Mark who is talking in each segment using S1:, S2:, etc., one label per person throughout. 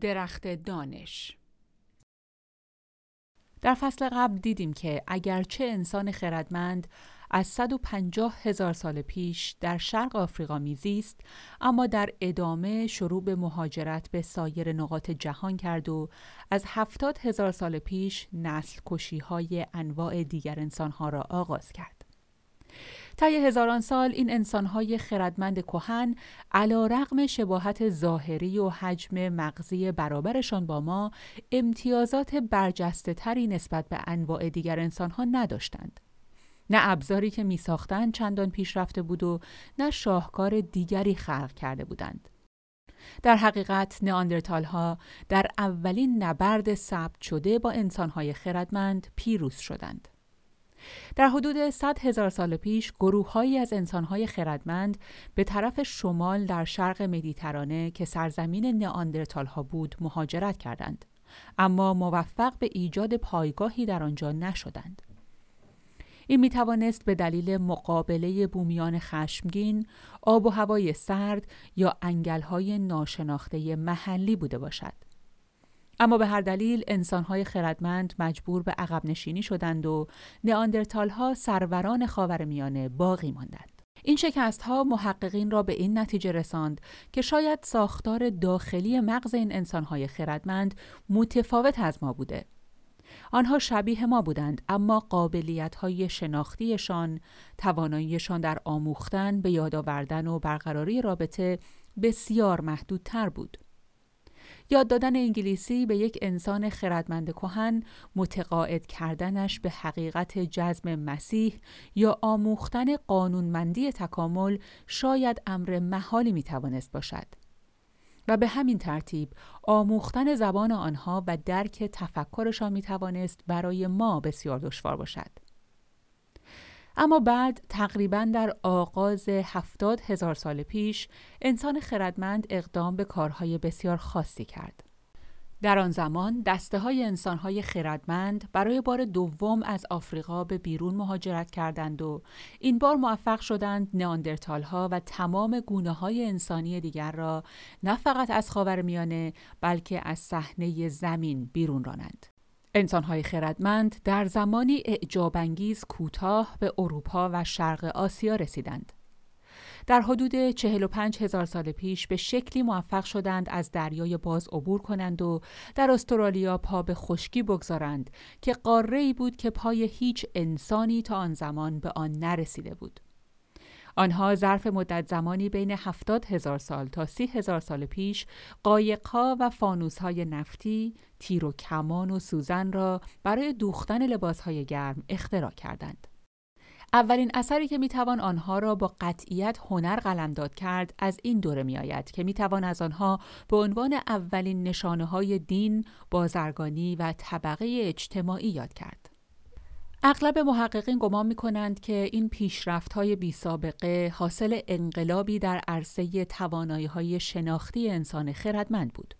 S1: درخت دانش در فصل قبل دیدیم که اگرچه انسان خردمند از 150 هزار سال پیش در شرق آفریقا میزیست اما در ادامه شروع به مهاجرت به سایر نقاط جهان کرد و از 70 هزار سال پیش نسل کشی های انواع دیگر انسان ها را آغاز کرد. طی هزاران سال این انسانهای خردمند کهن علا رقم شباهت ظاهری و حجم مغزی برابرشان با ما امتیازات برجسته تری نسبت به انواع دیگر انسانها نداشتند. نه ابزاری که می ساختند چندان پیشرفته بود و نه شاهکار دیگری خلق کرده بودند. در حقیقت نئاندرتال ها در اولین نبرد ثبت شده با انسانهای خردمند پیروز شدند. در حدود 100 هزار سال پیش گروههایی از انسانهای خردمند به طرف شمال در شرق مدیترانه که سرزمین نئاندرتال ها بود مهاجرت کردند اما موفق به ایجاد پایگاهی در آنجا نشدند. این می توانست به دلیل مقابله بومیان خشمگین، آب و هوای سرد یا انگلهای ناشناخته محلی بوده باشد. اما به هر دلیل انسانهای خردمند مجبور به عقب نشینی شدند و نئاندرتال ها سروران خاورمیانه باقی ماندند. این شکست ها محققین را به این نتیجه رساند که شاید ساختار داخلی مغز این انسانهای خردمند متفاوت از ما بوده. آنها شبیه ما بودند اما قابلیت های شناختیشان، تواناییشان در آموختن، به یاد آوردن و برقراری رابطه بسیار محدودتر بود. یاد دادن انگلیسی به یک انسان خردمند کهن متقاعد کردنش به حقیقت جزم مسیح یا آموختن قانونمندی تکامل شاید امر محالی می توانست باشد. و به همین ترتیب آموختن زبان آنها و درک تفکرشان می توانست برای ما بسیار دشوار باشد. اما بعد تقریبا در آغاز هفتاد هزار سال پیش انسان خردمند اقدام به کارهای بسیار خاصی کرد. در آن زمان دسته های انسان های خردمند برای بار دوم از آفریقا به بیرون مهاجرت کردند و این بار موفق شدند نئاندرتال ها و تمام گونه های انسانی دیگر را نه فقط از خاورمیانه بلکه از صحنه زمین بیرون رانند. انسانهای خردمند در زمانی اعجابانگیز کوتاه به اروپا و شرق آسیا رسیدند. در حدود 45 هزار سال پیش به شکلی موفق شدند از دریای باز عبور کنند و در استرالیا پا به خشکی بگذارند که قاره ای بود که پای هیچ انسانی تا آن زمان به آن نرسیده بود. آنها ظرف مدت زمانی بین هفتاد هزار سال تا سی هزار سال پیش قایقها و فانوسهای نفتی، تیر و کمان و سوزن را برای دوختن لباسهای گرم اختراع کردند. اولین اثری که می‌توان آنها را با قطعیت هنر قلمداد کرد از این دوره میآید که می‌توان از آنها به عنوان اولین نشانه های دین، بازرگانی و طبقه اجتماعی یاد کرد. اغلب محققین گمان می کنند که این پیشرفت های بی سابقه حاصل انقلابی در عرصه توانایی های شناختی انسان خردمند بود.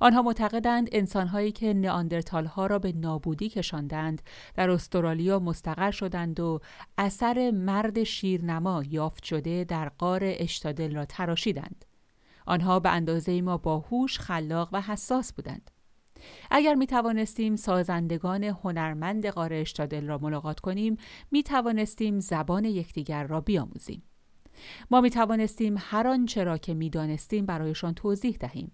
S1: آنها معتقدند انسانهایی که نئاندرتال ها را به نابودی کشاندند در استرالیا مستقر شدند و اثر مرد شیرنما یافت شده در قار اشتادل را تراشیدند. آنها به اندازه ما باهوش، خلاق و حساس بودند. اگر می توانستیم سازندگان هنرمند قاره اشتادل را ملاقات کنیم می توانستیم زبان یکدیگر را بیاموزیم. ما می توانستیم هر آنچه را که می دانستیم برایشان توضیح دهیم.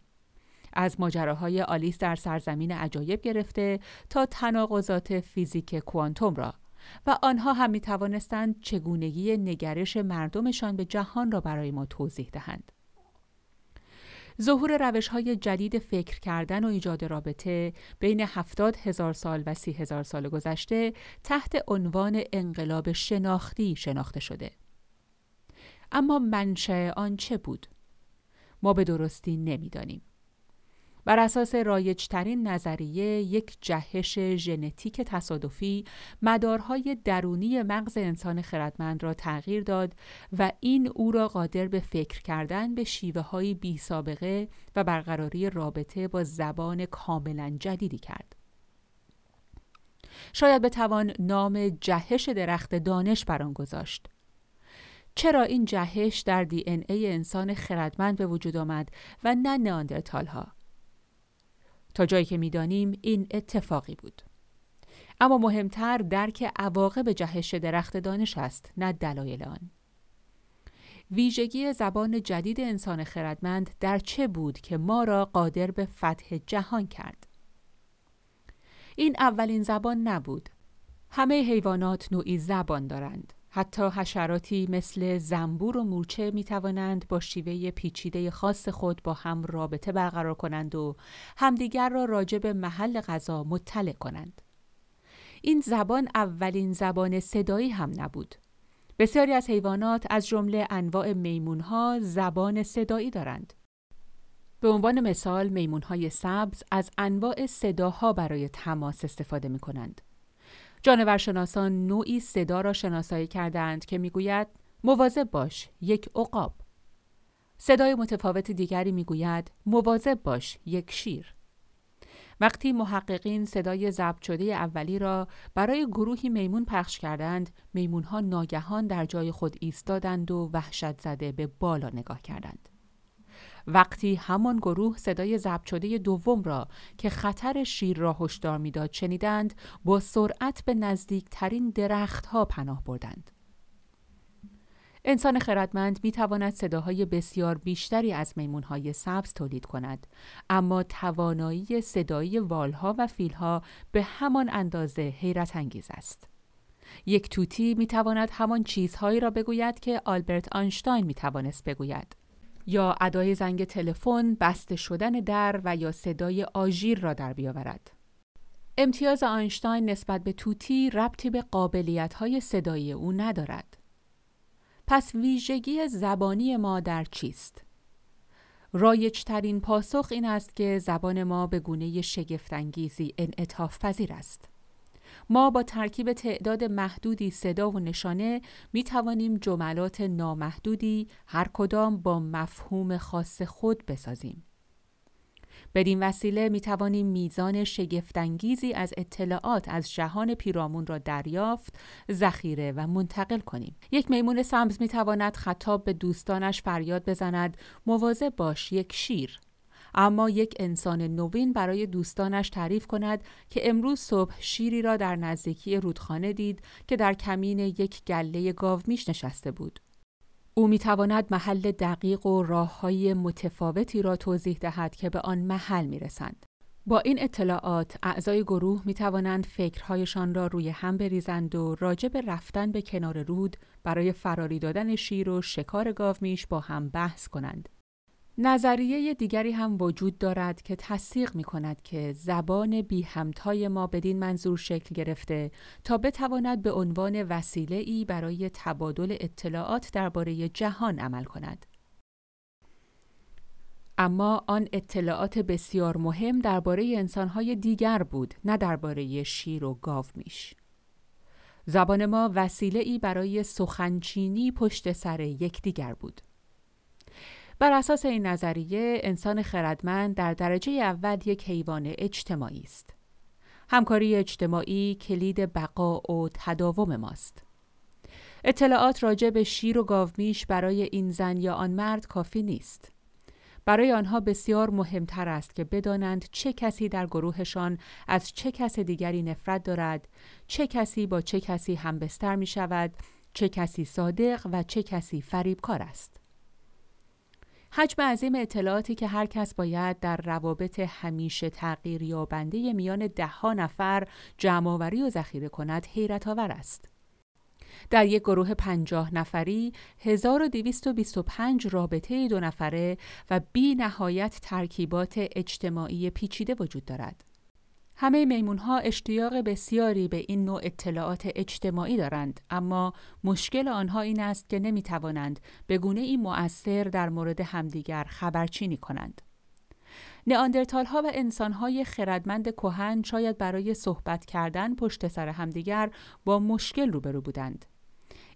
S1: از ماجراهای آلیس در سرزمین عجایب گرفته تا تناقضات فیزیک کوانتوم را و آنها هم می توانستند چگونگی نگرش مردمشان به جهان را برای ما توضیح دهند. ظهور روش های جدید فکر کردن و ایجاد رابطه بین هفتاد هزار سال و سی هزار سال گذشته تحت عنوان انقلاب شناختی شناخته شده. اما منشأ آن چه بود؟ ما به درستی نمی‌دانیم. بر اساس رایجترین نظریه یک جهش ژنتیک تصادفی مدارهای درونی مغز انسان خردمند را تغییر داد و این او را قادر به فکر کردن به شیوه های بی سابقه و برقراری رابطه با زبان کاملا جدیدی کرد. شاید بتوان نام جهش درخت دانش بر آن گذاشت. چرا این جهش در دی این ای انسان خردمند به وجود آمد و نه ناندرتال ها؟ تا جایی که می‌دانیم این اتفاقی بود. اما مهمتر درک عواقب جهش درخت دانش است نه دلایل آن. ویژگی زبان جدید انسان خردمند در چه بود که ما را قادر به فتح جهان کرد؟ این اولین زبان نبود. همه حیوانات نوعی زبان دارند. حتی حشراتی مثل زنبور و مورچه می توانند با شیوه پیچیده خاص خود با هم رابطه برقرار کنند و همدیگر را راجع به محل غذا مطلع کنند. این زبان اولین زبان صدایی هم نبود. بسیاری از حیوانات از جمله انواع میمونها زبان صدایی دارند. به عنوان مثال میمونهای سبز از انواع صداها برای تماس استفاده می کنند. جانورشناسان نوعی صدا را شناسایی کردند که می‌گوید مواظب باش یک عقاب. صدای متفاوت دیگری می‌گوید مواظب باش یک شیر. وقتی محققین صدای ضبط شده اولی را برای گروهی میمون پخش کردند، میمونها ناگهان در جای خود ایستادند و وحشت زده به بالا نگاه کردند. وقتی همان گروه صدای ضبط شده دوم را که خطر شیر را هشدار می‌داد شنیدند با سرعت به نزدیکترین درختها پناه بردند. انسان خردمند می تواند صداهای بسیار بیشتری از میمونهای سبز تولید کند اما توانایی صدایی والها و فیلها به همان اندازه حیرت انگیز است. یک توتی می تواند همان چیزهایی را بگوید که آلبرت آنشتاین می توانست بگوید. یا ادای زنگ تلفن، بسته شدن در و یا صدای آژیر را در بیاورد. امتیاز آینشتاین نسبت به توتی ربطی به قابلیت های صدایی او ندارد. پس ویژگی زبانی ما در چیست؟ رایجترین پاسخ این است که زبان ما به گونه شگفتانگیزی انعطاف پذیر است. ما با ترکیب تعداد محدودی صدا و نشانه می توانیم جملات نامحدودی هر کدام با مفهوم خاص خود بسازیم. بدین وسیله می توانیم میزان شگفتانگیزی از اطلاعات از جهان پیرامون را دریافت، ذخیره و منتقل کنیم. یک میمون سمز می تواند خطاب به دوستانش فریاد بزند مواظب باش یک شیر اما یک انسان نوین برای دوستانش تعریف کند که امروز صبح شیری را در نزدیکی رودخانه دید که در کمین یک گله گاومیش نشسته بود. او می تواند محل دقیق و راه های متفاوتی را توضیح دهد که به آن محل می رسند. با این اطلاعات اعضای گروه می توانند فکرهایشان را روی هم بریزند و راجع به رفتن به کنار رود برای فراری دادن شیر و شکار گاومیش با هم بحث کنند. نظریه دیگری هم وجود دارد که تصدیق می کند که زبان بی همتای ما بدین منظور شکل گرفته تا بتواند به عنوان وسیله ای برای تبادل اطلاعات درباره جهان عمل کند. اما آن اطلاعات بسیار مهم درباره انسانهای دیگر بود نه درباره شیر و گاو میش. زبان ما وسیله ای برای سخنچینی پشت سر یکدیگر بود. بر اساس این نظریه انسان خردمند در درجه اول یک حیوان اجتماعی است. همکاری اجتماعی کلید بقا و تداوم ماست. اطلاعات راجع به شیر و گاومیش برای این زن یا آن مرد کافی نیست. برای آنها بسیار مهمتر است که بدانند چه کسی در گروهشان از چه کس دیگری نفرت دارد، چه کسی با چه کسی همبستر می شود، چه کسی صادق و چه کسی فریبکار است. حجم عظیم اطلاعاتی که هر کس باید در روابط همیشه تغییر یابنده میان دهها نفر جمعآوری و ذخیره کند حیرت آور است. در یک گروه پنجاه نفری 1225 رابطه دو نفره و بی نهایت ترکیبات اجتماعی پیچیده وجود دارد. همه میمون ها اشتیاق بسیاری به این نوع اطلاعات اجتماعی دارند اما مشکل آنها این است که نمی توانند به گونه ای مؤثر در مورد همدیگر خبرچینی کنند. نئاندرتال ها و انسان های خردمند کهن شاید برای صحبت کردن پشت سر همدیگر با مشکل روبرو بودند.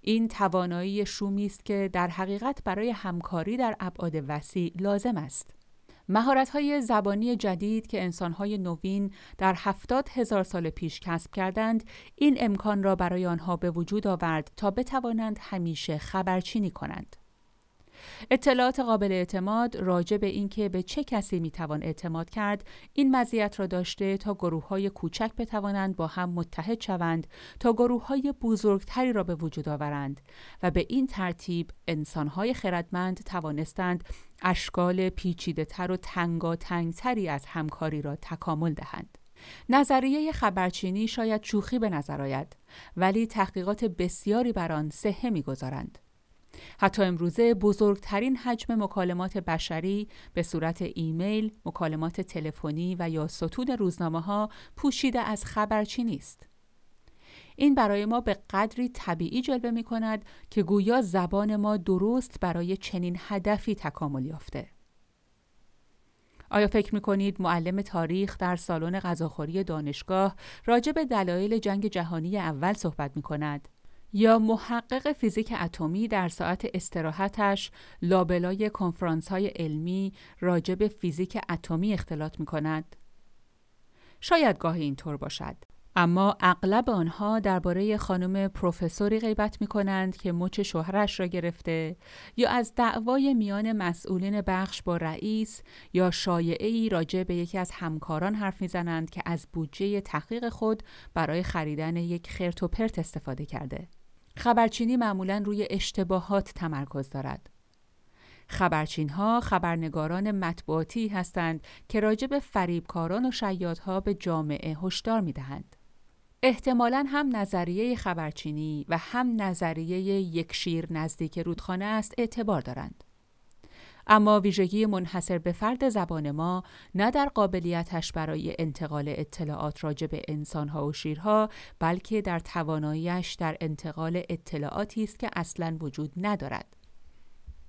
S1: این توانایی شومی است که در حقیقت برای همکاری در ابعاد وسیع لازم است. های زبانی جدید که انسانهای نوین در هفتاد هزار سال پیش کسب کردند این امکان را برای آنها به وجود آورد تا بتوانند همیشه خبرچینی کنند. اطلاعات قابل اعتماد راجع به اینکه به چه کسی می‌توان اعتماد کرد این مزیت را داشته تا گروه های کوچک بتوانند با هم متحد شوند تا گروه های بزرگتری را به وجود آورند و به این ترتیب انسان های خردمند توانستند اشکال پیچیده تر و تنگاتنگتری از همکاری را تکامل دهند. نظریه خبرچینی شاید شوخی به نظر آید ولی تحقیقات بسیاری بر آن صحه می‌گذارند حتی امروزه بزرگترین حجم مکالمات بشری به صورت ایمیل، مکالمات تلفنی و یا ستون روزنامه ها پوشیده از خبرچینی است. این برای ما به قدری طبیعی جلوه می کند که گویا زبان ما درست برای چنین هدفی تکامل یافته. آیا فکر می کنید معلم تاریخ در سالن غذاخوری دانشگاه راجع به دلایل جنگ جهانی اول صحبت می کند؟ یا محقق فیزیک اتمی در ساعت استراحتش لابلای کنفرانس های علمی راجع به فیزیک اتمی اختلاط می کند؟ شاید گاهی اینطور باشد. اما اغلب آنها درباره خانم پروفسوری غیبت می کنند که مچ شوهرش را گرفته یا از دعوای میان مسئولین بخش با رئیس یا شایعه ای راجع به یکی از همکاران حرف می‌زنند که از بودجه تحقیق خود برای خریدن یک خرت و پرت استفاده کرده. خبرچینی معمولا روی اشتباهات تمرکز دارد. خبرچین ها خبرنگاران مطبوعاتی هستند که راجع به فریبکاران و شیادها به جامعه هشدار می دهند. احتمالا هم نظریه خبرچینی و هم نظریه یک شیر نزدیک رودخانه است اعتبار دارند. اما ویژگی منحصر به فرد زبان ما نه در قابلیتش برای انتقال اطلاعات راجع به انسانها و شیرها بلکه در تواناییش در انتقال اطلاعاتی است که اصلا وجود ندارد.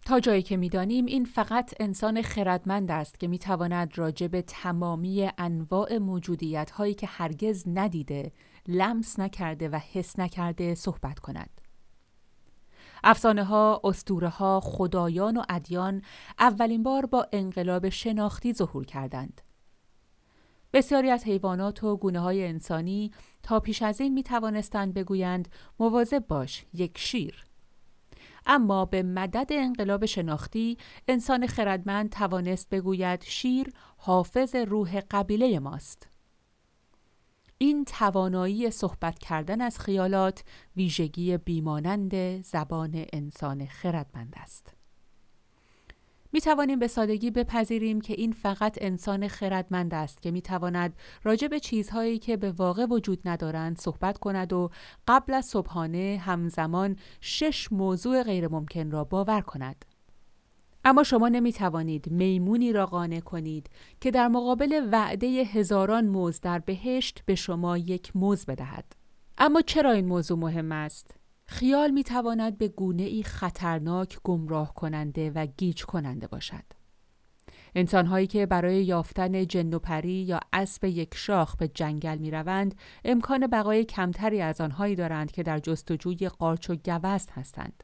S1: تا جایی که می‌دانیم این فقط انسان خردمند است که می‌تواند راجع به تمامی انواع موجودیت هایی که هرگز ندیده، لمس نکرده و حس نکرده صحبت کند. افسانه ها، استوره ها، خدایان و ادیان اولین بار با انقلاب شناختی ظهور کردند. بسیاری از حیوانات و گونه های انسانی تا پیش از این می توانستند بگویند مواظب باش یک شیر اما به مدد انقلاب شناختی انسان خردمند توانست بگوید شیر حافظ روح قبیله ماست. این توانایی صحبت کردن از خیالات ویژگی بیمانند زبان انسان خردمند است. می توانیم به سادگی بپذیریم که این فقط انسان خردمند است که می تواند راجع به چیزهایی که به واقع وجود ندارند صحبت کند و قبل از صبحانه همزمان شش موضوع غیرممکن را باور کند. اما شما نمی توانید میمونی را قانع کنید که در مقابل وعده هزاران موز در بهشت به شما یک موز بدهد. اما چرا این موضوع مهم است؟ خیال می تواند به گونه ای خطرناک گمراه کننده و گیج کننده باشد. انسانهایی که برای یافتن جن و پری یا اسب یک شاخ به جنگل می روند، امکان بقای کمتری از آنهایی دارند که در جستجوی قارچ و گوست هستند.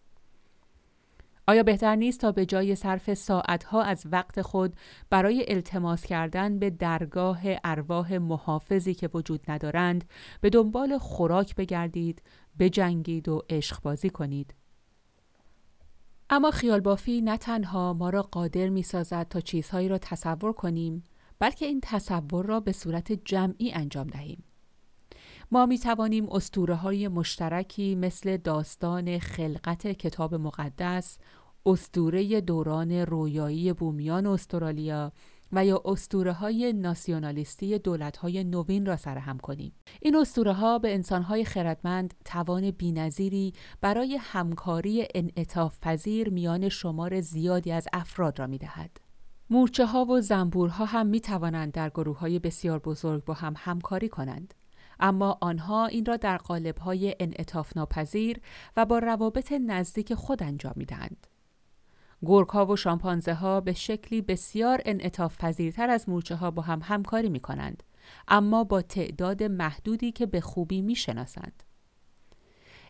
S1: آیا بهتر نیست تا به جای صرف ساعتها از وقت خود برای التماس کردن به درگاه ارواح محافظی که وجود ندارند به دنبال خوراک بگردید، بجنگید و عشق بازی کنید؟ اما خیال بافی نه تنها ما را قادر می سازد تا چیزهایی را تصور کنیم بلکه این تصور را به صورت جمعی انجام دهیم. ما می توانیم استوره های مشترکی مثل داستان خلقت کتاب مقدس، استوره دوران رویایی بومیان استرالیا و یا استوره های ناسیونالیستی دولت های نوین را سرهم کنیم. این استوره ها به انسان های خردمند توان بینظیری برای همکاری انعطاف پذیر میان شمار زیادی از افراد را می دهد. مورچه ها و زنبورها هم می توانند در گروه های بسیار بزرگ با هم همکاری کنند. اما آنها این را در قالب های انعطاف ناپذیر و با روابط نزدیک خود انجام می دهند. گرگ و شامپانزه ها به شکلی بسیار انعطاف پذیرتر از مورچه ها با هم همکاری می کنند اما با تعداد محدودی که به خوبی می شناسند.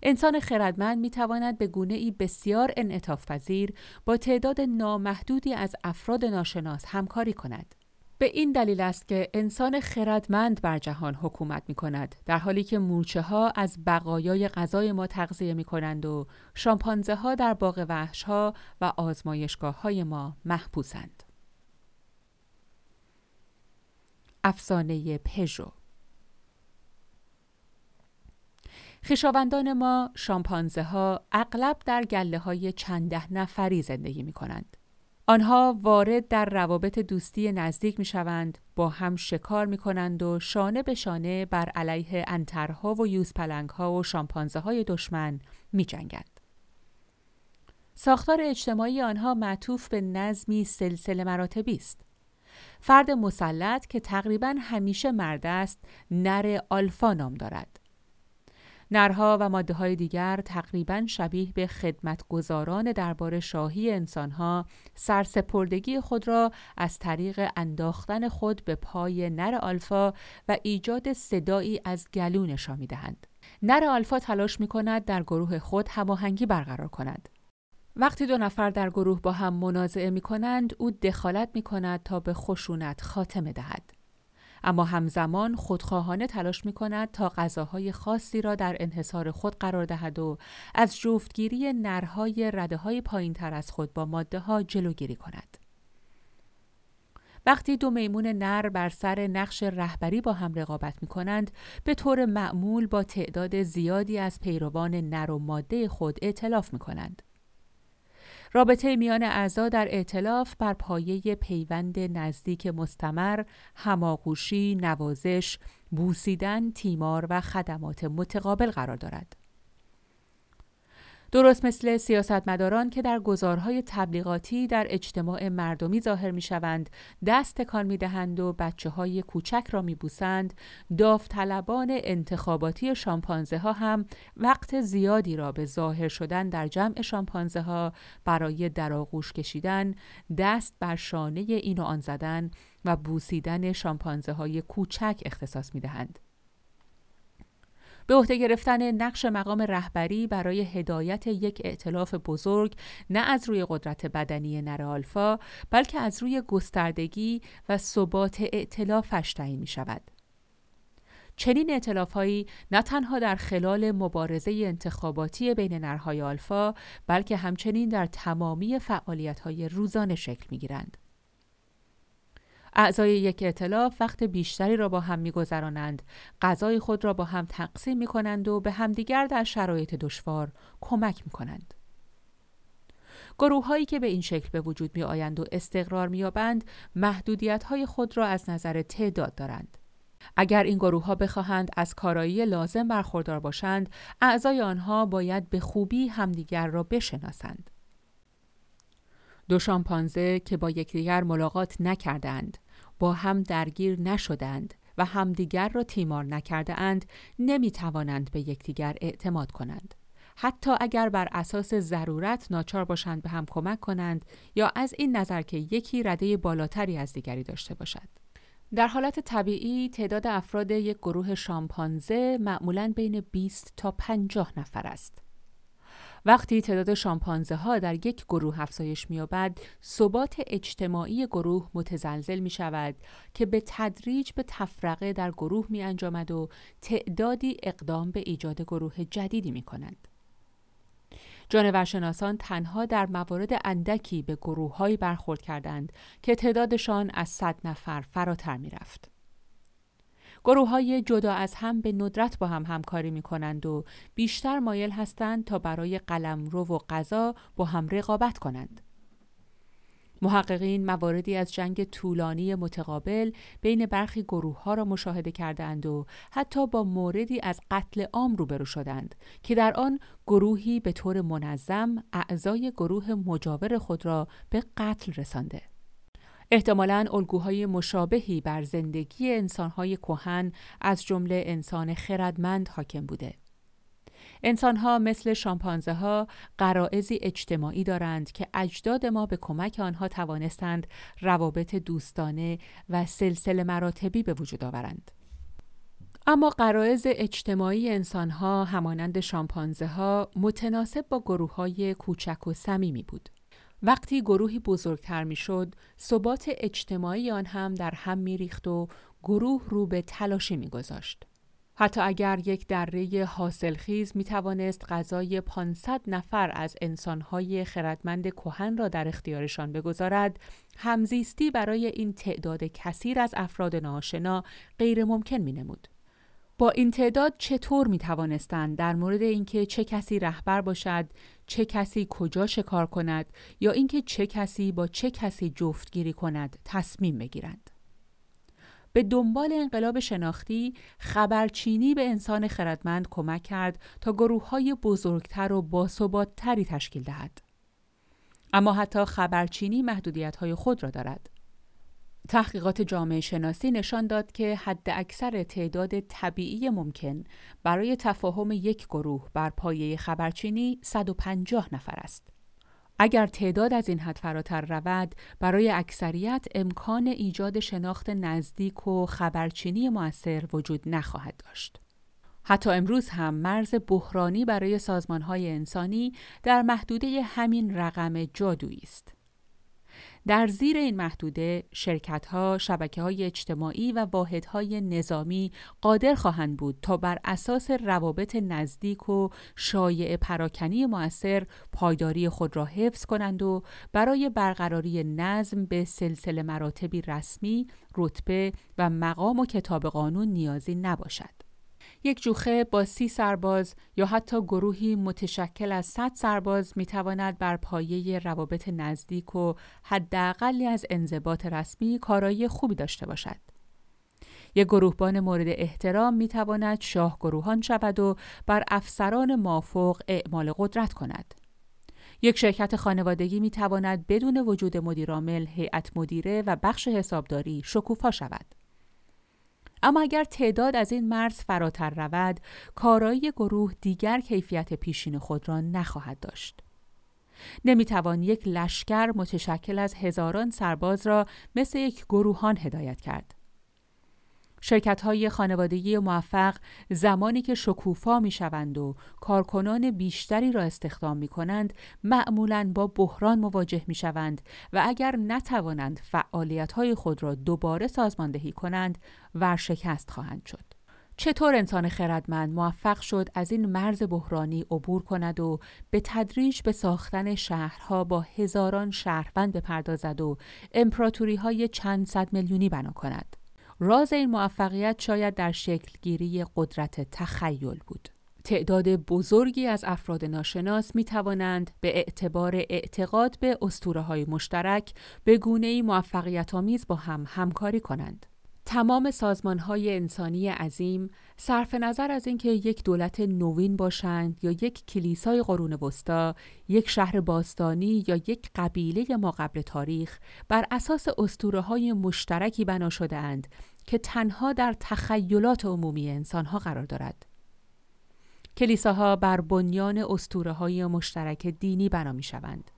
S1: انسان خردمند می تواند به گونه ای بسیار انعطاف پذیر با تعداد نامحدودی از افراد ناشناس همکاری کند. به این دلیل است که انسان خردمند بر جهان حکومت می کند در حالی که مورچه ها از بقایای غذای ما تغذیه می کنند و شامپانزه ها در باغ وحش ها و آزمایشگاه های ما محبوسند. افسانه پژو خیشاوندان ما شامپانزه ها اغلب در گله های چند نفری زندگی می کنند. آنها وارد در روابط دوستی نزدیک می شوند، با هم شکار می کنند و شانه به شانه بر علیه انترها و یوزپلنگها و شامپانزه های دشمن می جنگند. ساختار اجتماعی آنها معطوف به نظمی سلسله مراتبی است. فرد مسلط که تقریبا همیشه مرد است، نر آلفا نام دارد. نرها و ماده های دیگر تقریبا شبیه به خدمتگزاران دربار شاهی انسانها سرسپردگی خود را از طریق انداختن خود به پای نر آلفا و ایجاد صدایی از گلو نشان می دهند. نر آلفا تلاش می کند در گروه خود هماهنگی برقرار کند. وقتی دو نفر در گروه با هم منازعه می کنند، او دخالت می کند تا به خشونت خاتمه دهد. اما همزمان خودخواهانه تلاش می کند تا غذاهای خاصی را در انحصار خود قرار دهد و از جفتگیری نرهای رده های پایین تر از خود با ماده ها جلوگیری کند. وقتی دو میمون نر بر سر نقش رهبری با هم رقابت می کنند، به طور معمول با تعداد زیادی از پیروان نر و ماده خود اعتلاف می کنند. رابطه میان اعضا در ائتلاف بر پایه پیوند نزدیک مستمر، هماغوشی، نوازش، بوسیدن، تیمار و خدمات متقابل قرار دارد. درست مثل سیاستمداران که در گزارهای تبلیغاتی در اجتماع مردمی ظاهر می شوند، دست تکان می دهند و بچه های کوچک را می بوسند، داوطلبان انتخاباتی شامپانزه ها هم وقت زیادی را به ظاهر شدن در جمع شامپانزه ها برای درآغوش کشیدن، دست بر شانه این و آن زدن و بوسیدن شامپانزه های کوچک اختصاص می دهند. به عهده گرفتن نقش مقام رهبری برای هدایت یک ائتلاف بزرگ نه از روی قدرت بدنی نر آلفا بلکه از روی گستردگی و ثبات ائتلافش تعیین می شود. چنین اعتلافهایی نه تنها در خلال مبارزه انتخاباتی بین نرهای آلفا بلکه همچنین در تمامی فعالیت‌های روزانه شکل می‌گیرند. اعضای یک اعتلاف وقت بیشتری را با هم میگذرانند غذای خود را با هم تقسیم می کنند و به همدیگر در شرایط دشوار کمک می کنند. که به این شکل به وجود می آیند و استقرار می آبند محدودیت های خود را از نظر تعداد دارند. اگر این گروه ها بخواهند از کارایی لازم برخوردار باشند، اعضای آنها باید به خوبی همدیگر را بشناسند. دو شامپانزه که با یکدیگر ملاقات نکردند، با هم درگیر نشدند و همدیگر را تیمار نکرده اند، نمی توانند به یکدیگر اعتماد کنند. حتی اگر بر اساس ضرورت ناچار باشند به هم کمک کنند یا از این نظر که یکی رده بالاتری از دیگری داشته باشد. در حالت طبیعی تعداد افراد یک گروه شامپانزه معمولاً بین 20 تا 50 نفر است. وقتی تعداد شامپانزه ها در یک گروه افزایش می‌یابد، ثبات اجتماعی گروه متزلزل می شود که به تدریج به تفرقه در گروه می انجامد و تعدادی اقدام به ایجاد گروه جدیدی می کنند. جانورشناسان تنها در موارد اندکی به گروههایی برخورد کردند که تعدادشان از صد نفر فراتر می رفت. گروه های جدا از هم به ندرت با هم همکاری می کنند و بیشتر مایل هستند تا برای قلمرو و غذا با هم رقابت کنند. محققین مواردی از جنگ طولانی متقابل بین برخی گروه ها را مشاهده کردند و حتی با موردی از قتل عام روبرو شدند که در آن گروهی به طور منظم اعضای گروه مجاور خود را به قتل رسانده. احتمالاً الگوهای مشابهی بر زندگی انسانهای کهن از جمله انسان خردمند حاکم بوده. انسانها مثل شامپانزه ها اجتماعی دارند که اجداد ما به کمک آنها توانستند روابط دوستانه و سلسله مراتبی به وجود آورند. اما قرائز اجتماعی انسانها همانند شامپانزه ها متناسب با گروه های کوچک و صمیمی بود. وقتی گروهی بزرگتر می‌شد، ثبات اجتماعی آن هم در هم میریخت و گروه رو به تلاشی میگذاشت. حتی اگر یک دره حاصلخیز می توانست غذای 500 نفر از انسانهای خردمند کهن را در اختیارشان بگذارد، همزیستی برای این تعداد کثیر از افراد ناشنا غیر ممکن می نمود. با این تعداد چطور می توانستند در مورد اینکه چه کسی رهبر باشد، چه کسی کجا شکار کند یا اینکه چه کسی با چه کسی جفتگیری کند تصمیم بگیرند. به دنبال انقلاب شناختی خبرچینی به انسان خردمند کمک کرد تا گروه های بزرگتر و باثباتتری تشکیل دهد. اما حتی خبرچینی محدودیت های خود را دارد. تحقیقات جامعه شناسی نشان داد که حد اکثر تعداد طبیعی ممکن برای تفاهم یک گروه بر پایه خبرچینی 150 نفر است. اگر تعداد از این حد فراتر رود برای اکثریت امکان ایجاد شناخت نزدیک و خبرچینی موثر وجود نخواهد داشت. حتی امروز هم مرز بحرانی برای سازمانهای انسانی در محدوده همین رقم جادویی است. در زیر این محدوده شرکتها، شبکه های اجتماعی و واحدهای نظامی قادر خواهند بود تا بر اساس روابط نزدیک و شایع پراکنی مؤثر پایداری خود را حفظ کنند و برای برقراری نظم به سلسله مراتبی رسمی، رتبه و مقام و کتاب قانون نیازی نباشد. یک جوخه با سی سرباز یا حتی گروهی متشکل از صد سرباز می تواند بر پایه روابط نزدیک و حداقلی از انضباط رسمی کارایی خوبی داشته باشد. یک گروهبان مورد احترام می تواند شاه گروهان شود و بر افسران مافوق اعمال قدرت کند. یک شرکت خانوادگی می تواند بدون وجود مدیرعامل، هیئت مدیره و بخش حسابداری شکوفا شود. اما اگر تعداد از این مرز فراتر رود، کارایی گروه دیگر کیفیت پیشین خود را نخواهد داشت. نمی‌توان یک لشکر متشکل از هزاران سرباز را مثل یک گروهان هدایت کرد. شرکت های خانوادگی موفق زمانی که شکوفا می شوند و کارکنان بیشتری را استخدام می کنند معمولا با بحران مواجه می شوند و اگر نتوانند فعالیت های خود را دوباره سازماندهی کنند ورشکست خواهند شد. چطور انسان خردمند موفق شد از این مرز بحرانی عبور کند و به تدریج به ساختن شهرها با هزاران شهروند بپردازد و امپراتوری های چند صد میلیونی بنا کند؟ راز این موفقیت شاید در شکلگیری قدرت تخیل بود. تعداد بزرگی از افراد ناشناس می توانند به اعتبار اعتقاد به اسطوره های مشترک به گونه موفقیت آمیز با هم همکاری کنند. تمام سازمان های انسانی عظیم صرف نظر از اینکه یک دولت نوین باشند یا یک کلیسای قرون وسطا، یک شهر باستانی یا یک قبیله ما قبل تاریخ بر اساس اسطوره های مشترکی بنا شده اند که تنها در تخیلات عمومی انسانها قرار دارد. کلیساها بر بنیان اسطوره های مشترک دینی بنا می شوند.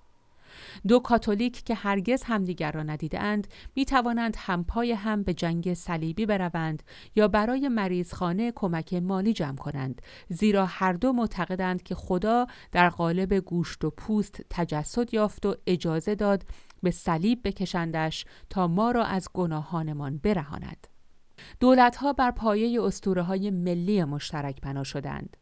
S1: دو کاتولیک که هرگز همدیگر را ندیدند می توانند همپای هم به جنگ صلیبی بروند یا برای مریضخانه کمک مالی جمع کنند زیرا هر دو معتقدند که خدا در قالب گوشت و پوست تجسد یافت و اجازه داد به صلیب بکشندش تا ما را از گناهانمان برهاند. دولتها بر پایه اسطوره های ملی مشترک بنا شدند.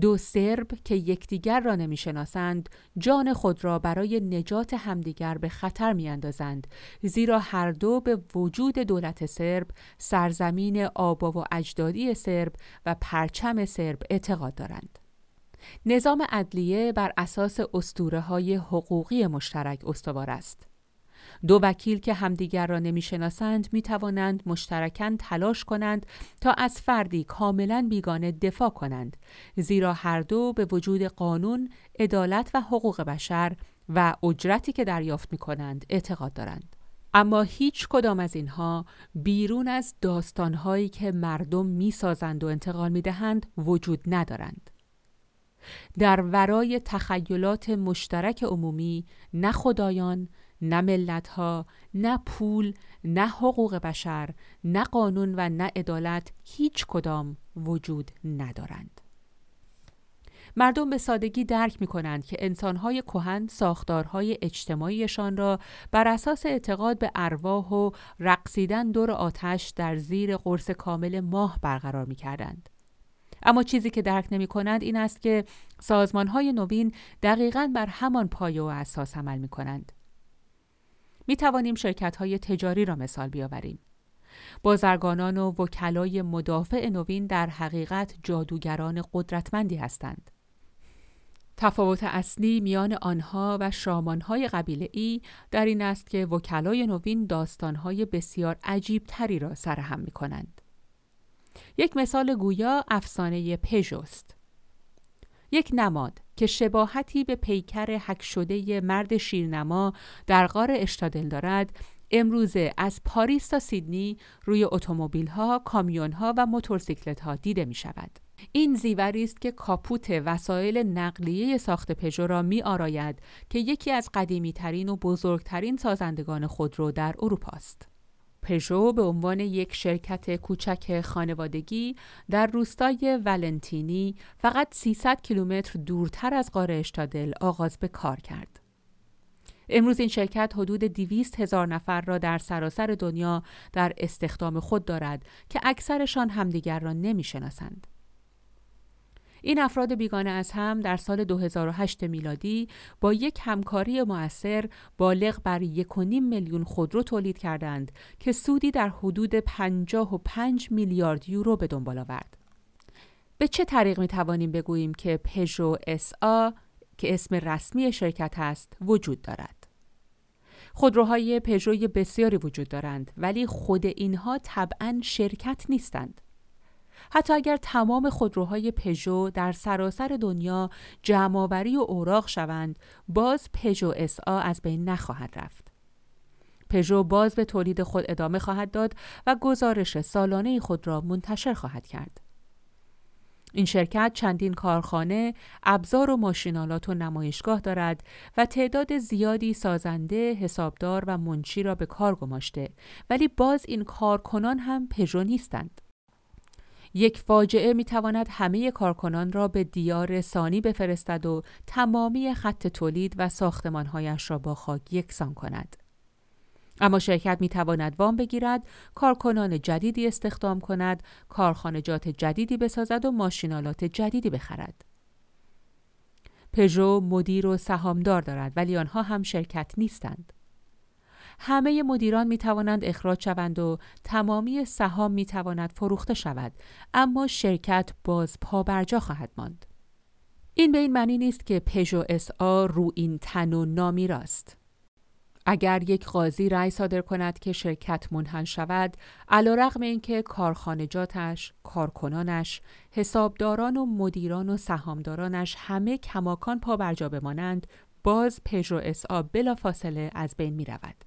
S1: دو سرب که یکدیگر را نمی‌شناسند جان خود را برای نجات همدیگر به خطر میاندازند. زیرا هر دو به وجود دولت سرب سرزمین آبا و اجدادی سرب و پرچم سرب اعتقاد دارند. نظام عدلیه بر اساس اسطوره های حقوقی مشترک استوار است. دو وکیل که همدیگر را نمی‌شناسند می توانند مشترکاً تلاش کنند تا از فردی کاملا بیگانه دفاع کنند زیرا هر دو به وجود قانون، عدالت و حقوق بشر و اجرتی که دریافت می کنند اعتقاد دارند. اما هیچ کدام از اینها بیرون از داستانهایی که مردم می‌سازند و انتقال می دهند وجود ندارند. در ورای تخیلات مشترک عمومی نه خدایان نه ملت ها، نه پول، نه حقوق بشر، نه قانون و نه عدالت هیچ کدام وجود ندارند. مردم به سادگی درک می کنند که انسانهای کهن ساختارهای اجتماعیشان را بر اساس اعتقاد به ارواح و رقصیدن دور آتش در زیر قرص کامل ماه برقرار می کردند. اما چیزی که درک نمی کنند این است که سازمان های نوین دقیقا بر همان پایه و اساس عمل می کنند. می توانیم شرکت های تجاری را مثال بیاوریم. بازرگانان و وکلای مدافع نوین در حقیقت جادوگران قدرتمندی هستند. تفاوت اصلی میان آنها و شامانهای قبیله ای در این است که وکلای نوین داستانهای بسیار عجیب تری را سرهم می کنند. یک مثال گویا افسانه پژوست. یک نماد که شباهتی به پیکر حک شده مرد شیرنما در غار اشتادل دارد امروزه از پاریس تا سیدنی روی اتومبیل ها، کامیون ها و موتورسیکلت ها دیده می شود. این زیوری است که کاپوت وسایل نقلیه ساخت پژو را می آراید که یکی از قدیمی ترین و بزرگترین سازندگان خودرو در اروپا است. پژو به عنوان یک شرکت کوچک خانوادگی در روستای ولنتینی فقط 300 کیلومتر دورتر از قاره اشتادل آغاز به کار کرد. امروز این شرکت حدود 200 هزار نفر را در سراسر دنیا در استخدام خود دارد که اکثرشان همدیگر را نمی‌شناسند. این افراد بیگانه از هم در سال 2008 میلادی با یک همکاری مؤثر بالغ بر 1.5 میلیون خودرو تولید کردند که سودی در حدود 55 میلیارد یورو به دنبال آورد. به چه طریق می توانیم بگوییم که پژو اس آ که اسم رسمی شرکت است وجود دارد؟ خودروهای پژوی بسیاری وجود دارند ولی خود اینها طبعا شرکت نیستند. حتی اگر تمام خودروهای پژو در سراسر دنیا جمعآوری و اوراق شوند باز پژو اس آ از بین نخواهد رفت پژو باز به تولید خود ادامه خواهد داد و گزارش سالانه خود را منتشر خواهد کرد این شرکت چندین کارخانه، ابزار و ماشینالات و نمایشگاه دارد و تعداد زیادی سازنده، حسابدار و منشی را به کار گماشته ولی باز این کارکنان هم پژو نیستند. یک فاجعه می تواند همه کارکنان را به دیار ثانی بفرستد و تمامی خط تولید و ساختمانهایش را با خاک یکسان کند. اما شرکت می تواند وام بگیرد، کارکنان جدیدی استخدام کند، کارخانجات جدیدی بسازد و ماشینالات جدیدی بخرد. پژو مدیر و سهامدار دارد ولی آنها هم شرکت نیستند. همه مدیران می توانند اخراج شوند و تمامی سهام می تواند فروخته شود. اما شرکت باز پا برجا خواهد ماند. این به این معنی نیست که پژو اس آ رو این تن و نامی راست. اگر یک قاضی رأی صادر کند که شرکت منحل شود علی‌رغم این که کارخانجاتش، کارکنانش، حسابداران و مدیران و سهامدارانش همه کماکان پا برجا بمانند باز پژو اس آ بلافاصله از بین می رود.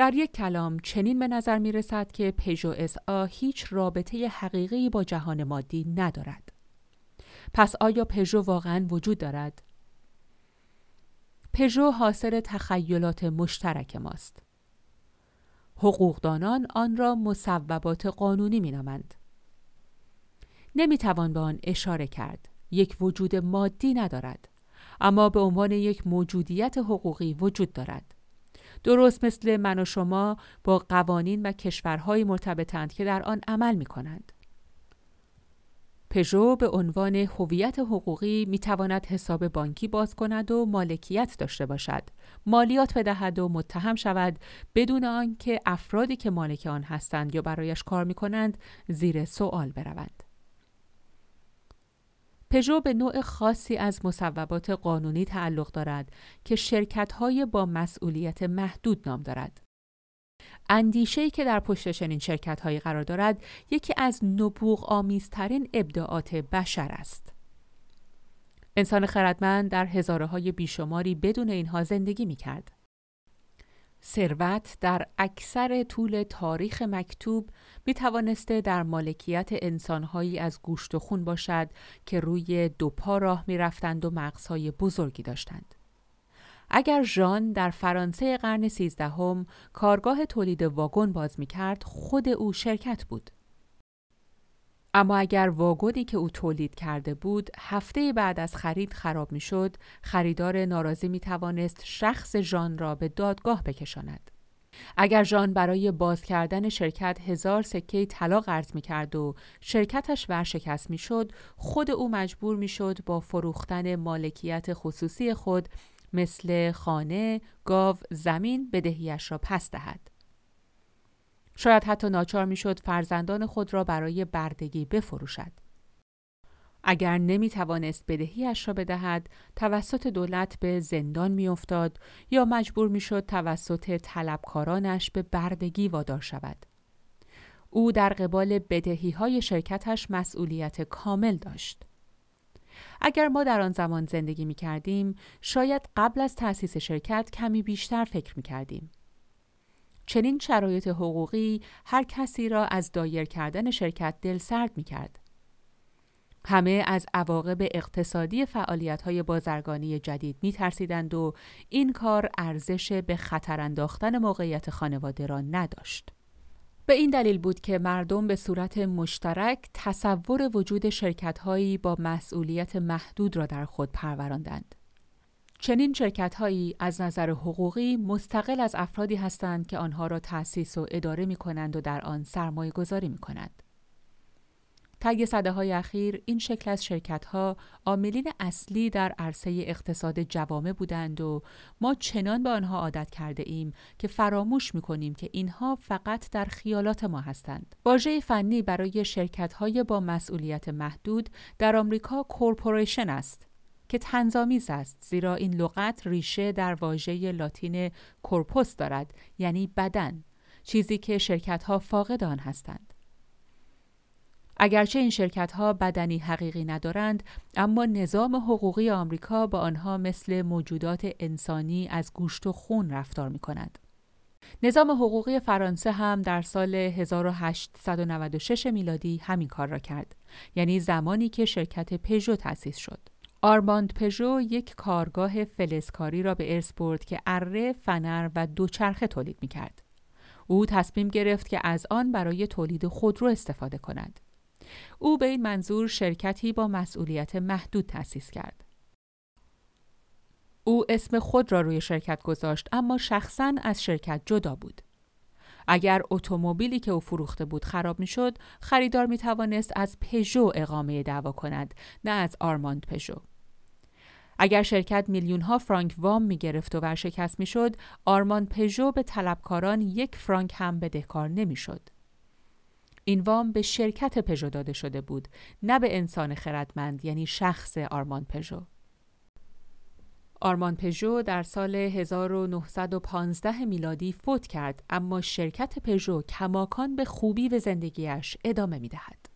S1: در یک کلام چنین به نظر می رسد که پژو اس آ هیچ رابطه حقیقی با جهان مادی ندارد. پس آیا پژو واقعا وجود دارد؟ پژو حاصل تخیلات مشترک ماست. حقوقدانان آن را مصوبات قانونی می نامند. نمی توان به آن اشاره کرد. یک وجود مادی ندارد. اما به عنوان یک موجودیت حقوقی وجود دارد. درست مثل من و شما با قوانین و کشورهای مرتبطند که در آن عمل می کنند. پژو به عنوان هویت حقوقی می تواند حساب بانکی باز کند و مالکیت داشته باشد مالیات بدهد و متهم شود بدون آنکه افرادی که مالک آن هستند یا برایش کار می کنند زیر سوال بروند پژو به نوع خاصی از مصوبات قانونی تعلق دارد که شرکت‌های با مسئولیت محدود نام دارد. اندیشه‌ای که در پشت چنین شرکت‌هایی قرار دارد یکی از نبوغ آمیزترین ابداعات بشر است. انسان خردمند در هزاره های بیشماری بدون اینها زندگی می کرد. ثروت در اکثر طول تاریخ مکتوب می توانسته در مالکیت انسانهایی از گوشت و خون باشد که روی دو پا راه می رفتند و مغزهای بزرگی داشتند. اگر ژان در فرانسه قرن سیزدهم کارگاه تولید واگن باز می کرد خود او شرکت بود. اما اگر واگونی که او تولید کرده بود هفته بعد از خرید خراب می‌شد، خریدار ناراضی می توانست شخص ژان را به دادگاه بکشاند. اگر ژان برای باز کردن شرکت هزار سکه طلا قرض می کرد و شرکتش ورشکست می شد، خود او مجبور می شد با فروختن مالکیت خصوصی خود مثل خانه، گاو، زمین بدهیش را پس دهد. شاید حتی ناچار می‌شد فرزندان خود را برای بردگی بفروشد. اگر نمی توانست بدهیش را بدهد توسط دولت به زندان میافتاد یا مجبور می‌شد توسط طلبکارانش به بردگی وادار شود. او در قبال بدهی های شرکتش مسئولیت کامل داشت. اگر ما در آن زمان زندگی می کردیم، شاید قبل از تأسیس شرکت کمی بیشتر فکر می کردیم. چنین شرایط حقوقی هر کسی را از دایر کردن شرکت دل سرد می کرد. همه از عواقب اقتصادی فعالیت های بازرگانی جدید می ترسیدند و این کار ارزش به خطر انداختن موقعیت خانواده را نداشت. به این دلیل بود که مردم به صورت مشترک تصور وجود شرکت هایی با مسئولیت محدود را در خود پروراندند. چنین شرکت هایی از نظر حقوقی مستقل از افرادی هستند که آنها را تأسیس و اداره می کنند و در آن سرمایه گذاری می کنند. طی صده های اخیر این شکل از شرکت ها عاملین اصلی در عرصه اقتصاد جوامع بودند و ما چنان به آنها عادت کرده ایم که فراموش می کنیم که اینها فقط در خیالات ما هستند. واژه فنی برای شرکت های با مسئولیت محدود در آمریکا کورپوریشن است که تنظامیز است زیرا این لغت ریشه در واژه لاتین کورپوس دارد یعنی بدن چیزی که شرکت ها فاقد آن هستند اگرچه این شرکت ها بدنی حقیقی ندارند اما نظام حقوقی آمریکا با آنها مثل موجودات انسانی از گوشت و خون رفتار می کند. نظام حقوقی فرانسه هم در سال 1896 میلادی همین کار را کرد یعنی زمانی که شرکت پژو تأسیس شد آرماند پژو یک کارگاه فلزکاری را به ارث برد که اره، فنر و دوچرخه تولید می کرد. او تصمیم گرفت که از آن برای تولید خودرو استفاده کند. او به این منظور شرکتی با مسئولیت محدود تأسیس کرد. او اسم خود را روی شرکت گذاشت اما شخصا از شرکت جدا بود. اگر اتومبیلی که او فروخته بود خراب می‌شد، خریدار می توانست از پژو اقامه دعوا کند، نه از آرماند پژو. اگر شرکت میلیون ها فرانک وام می گرفت و ورشکست می شد، آرمان پژو به طلبکاران یک فرانک هم بدهکار نمی شد. این وام به شرکت پژو داده شده بود نه به انسان خردمند یعنی شخص آرمان پژو. آرمان پژو در سال 1915 میلادی فوت کرد اما شرکت پژو کماکان به خوبی به زندگیش ادامه می دهد.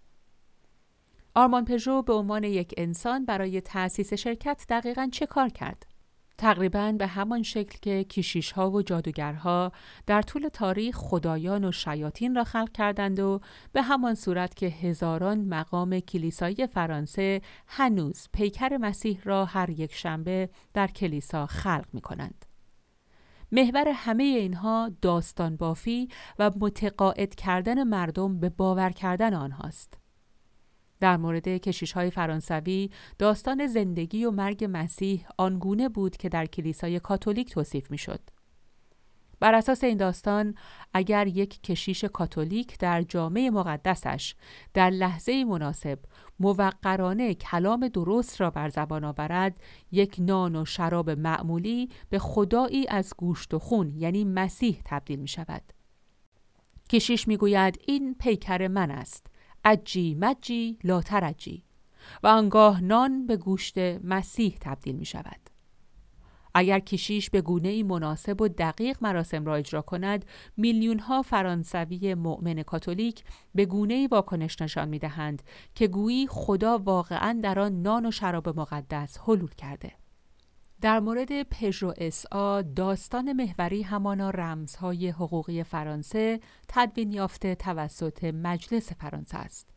S1: آرمان پژو به عنوان یک انسان برای تأسیس شرکت دقیقا چه کار کرد؟ تقریبا به همان شکل که کشیش ها و جادوگرها در طول تاریخ خدایان و شیاطین را خلق کردند و به همان صورت که هزاران مقام کلیسایی فرانسه هنوز پیکر مسیح را هر یک شنبه در کلیسا خلق می کنند. محور همه اینها داستان بافی و متقاعد کردن مردم به باور کردن آنهاست. در مورد کشیش های فرانسوی داستان زندگی و مرگ مسیح آنگونه بود که در کلیسای کاتولیک توصیف می شد. بر اساس این داستان اگر یک کشیش کاتولیک در جامعه مقدسش در لحظه مناسب موقرانه کلام درست را بر زبان آورد یک نان و شراب معمولی به خدایی از گوشت و خون یعنی مسیح تبدیل می شود. کشیش می گوید این پیکر من است اجی مجی لا ترجی و آنگاه نان به گوشت مسیح تبدیل می شود. اگر کشیش به گونه ای مناسب و دقیق مراسم را اجرا کند میلیون ها فرانسوی مؤمن کاتولیک به گونه ای واکنش نشان می دهند که گویی خدا واقعا در آن نان و شراب مقدس حلول کرده در مورد پژو اسا داستان محوری همانا رمزهای حقوقی فرانسه تدوین یافته توسط مجلس فرانسه است.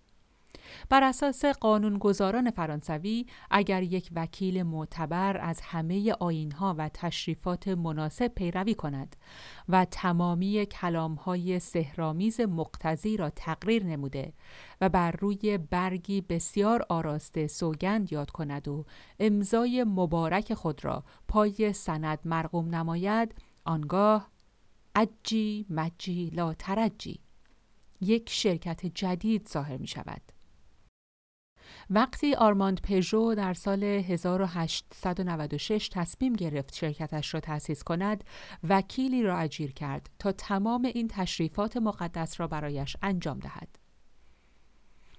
S1: بر اساس قانونگذاران فرانسوی اگر یک وکیل معتبر از همه آینها و تشریفات مناسب پیروی کند و تمامی کلامهای سهرامیز مقتضی را تقریر نموده و بر روی برگی بسیار آراسته سوگند یاد کند و امضای مبارک خود را پای سند مرقوم نماید آنگاه اجی مجی لا ترجی یک شرکت جدید ظاهر می شود. وقتی آرماند پژو در سال 1896 تصمیم گرفت شرکتش را تأسیس کند، وکیلی را اجیر کرد تا تمام این تشریفات مقدس را برایش انجام دهد.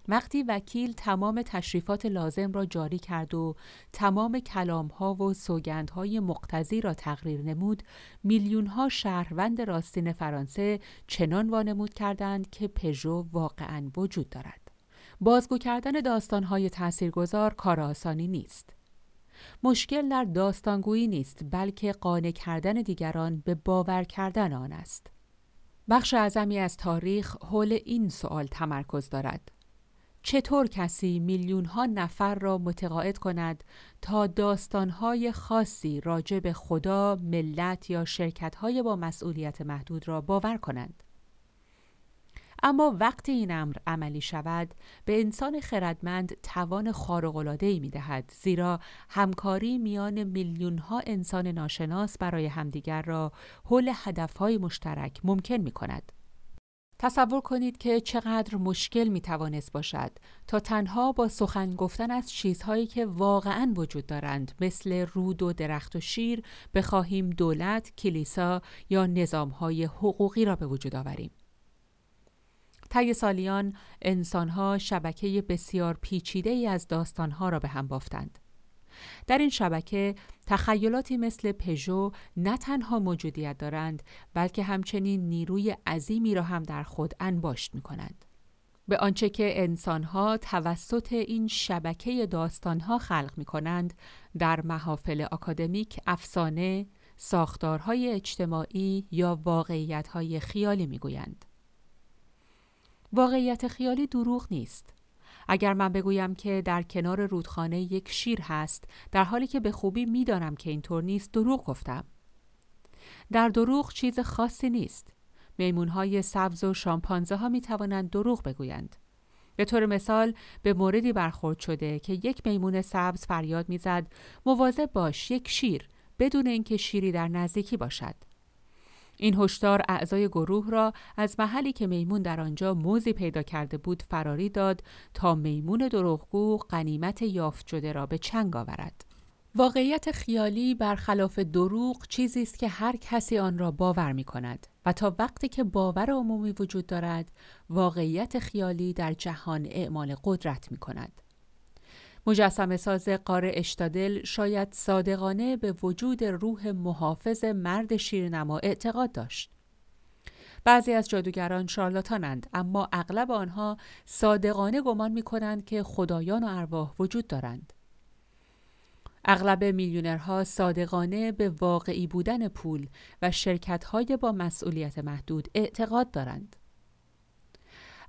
S1: وقتی وکیل تمام تشریفات لازم را جاری کرد و تمام کلامها و سوگندهای مقتضی را تقریر نمود میلیونها شهروند راستین فرانسه چنان وانمود کردند که پژو واقعا وجود دارد بازگو کردن داستانهای تاثیرگذار کار آسانی نیست. مشکل در داستانگویی نیست بلکه قانع کردن دیگران به باور کردن آن است. بخش اعظمی از تاریخ حول این سوال تمرکز دارد. چطور کسی میلیون ها نفر را متقاعد کند تا داستانهای خاصی راجع به خدا، ملت یا شرکتهای با مسئولیت محدود را باور کنند؟ اما وقتی این امر عملی شود به انسان خردمند توان خارق‌العاده‌ای می‌دهد زیرا همکاری میان میلیون‌ها انسان ناشناس برای همدیگر را حول هدفهای مشترک ممکن می‌کند. تصور کنید که چقدر مشکل می توانست باشد تا تنها با سخن گفتن از چیزهایی که واقعا وجود دارند مثل رود و درخت و شیر بخواهیم دولت، کلیسا یا نظامهای حقوقی را به وجود آوریم. طی سالیان انسانها شبکه بسیار پیچیده ای از داستانها را به هم بافتند. در این شبکه تخیلاتی مثل پژو نه تنها موجودیت دارند بلکه همچنین نیروی عظیمی را هم در خود انباشت می کنند. به آنچه که انسانها توسط این شبکه داستانها خلق می کنند در محافل اکادمیک افسانه، ساختارهای اجتماعی یا واقعیتهای خیالی می گویند. واقعیت خیالی دروغ نیست. اگر من بگویم که در کنار رودخانه یک شیر هست در حالی که به خوبی می‌دانم که اینطور نیست دروغ گفتم. در دروغ چیز خاصی نیست. میمونهای سبز و شامپانزه ها می توانند دروغ بگویند. به طور مثال به موردی برخورد شده که یک میمون سبز فریاد می‌زد مواظب باش یک شیر بدون اینکه شیری در نزدیکی باشد. این هشدار اعضای گروه را از محلی که میمون در آنجا موزی پیدا کرده بود فراری داد تا میمون دروغگو قنیمت یافت شده را به چنگ آورد. واقعیت خیالی برخلاف دروغ چیزی است که هر کسی آن را باور می کند و تا وقتی که باور عمومی وجود دارد واقعیت خیالی در جهان اعمال قدرت می کند. مجسم ساز قار اشتادل شاید صادقانه به وجود روح محافظ مرد شیرنما اعتقاد داشت. بعضی از جادوگران شارلاتانند اما اغلب آنها صادقانه گمان می کنند که خدایان و ارواح وجود دارند. اغلب میلیونرها صادقانه به واقعی بودن پول و شرکتهای با مسئولیت محدود اعتقاد دارند.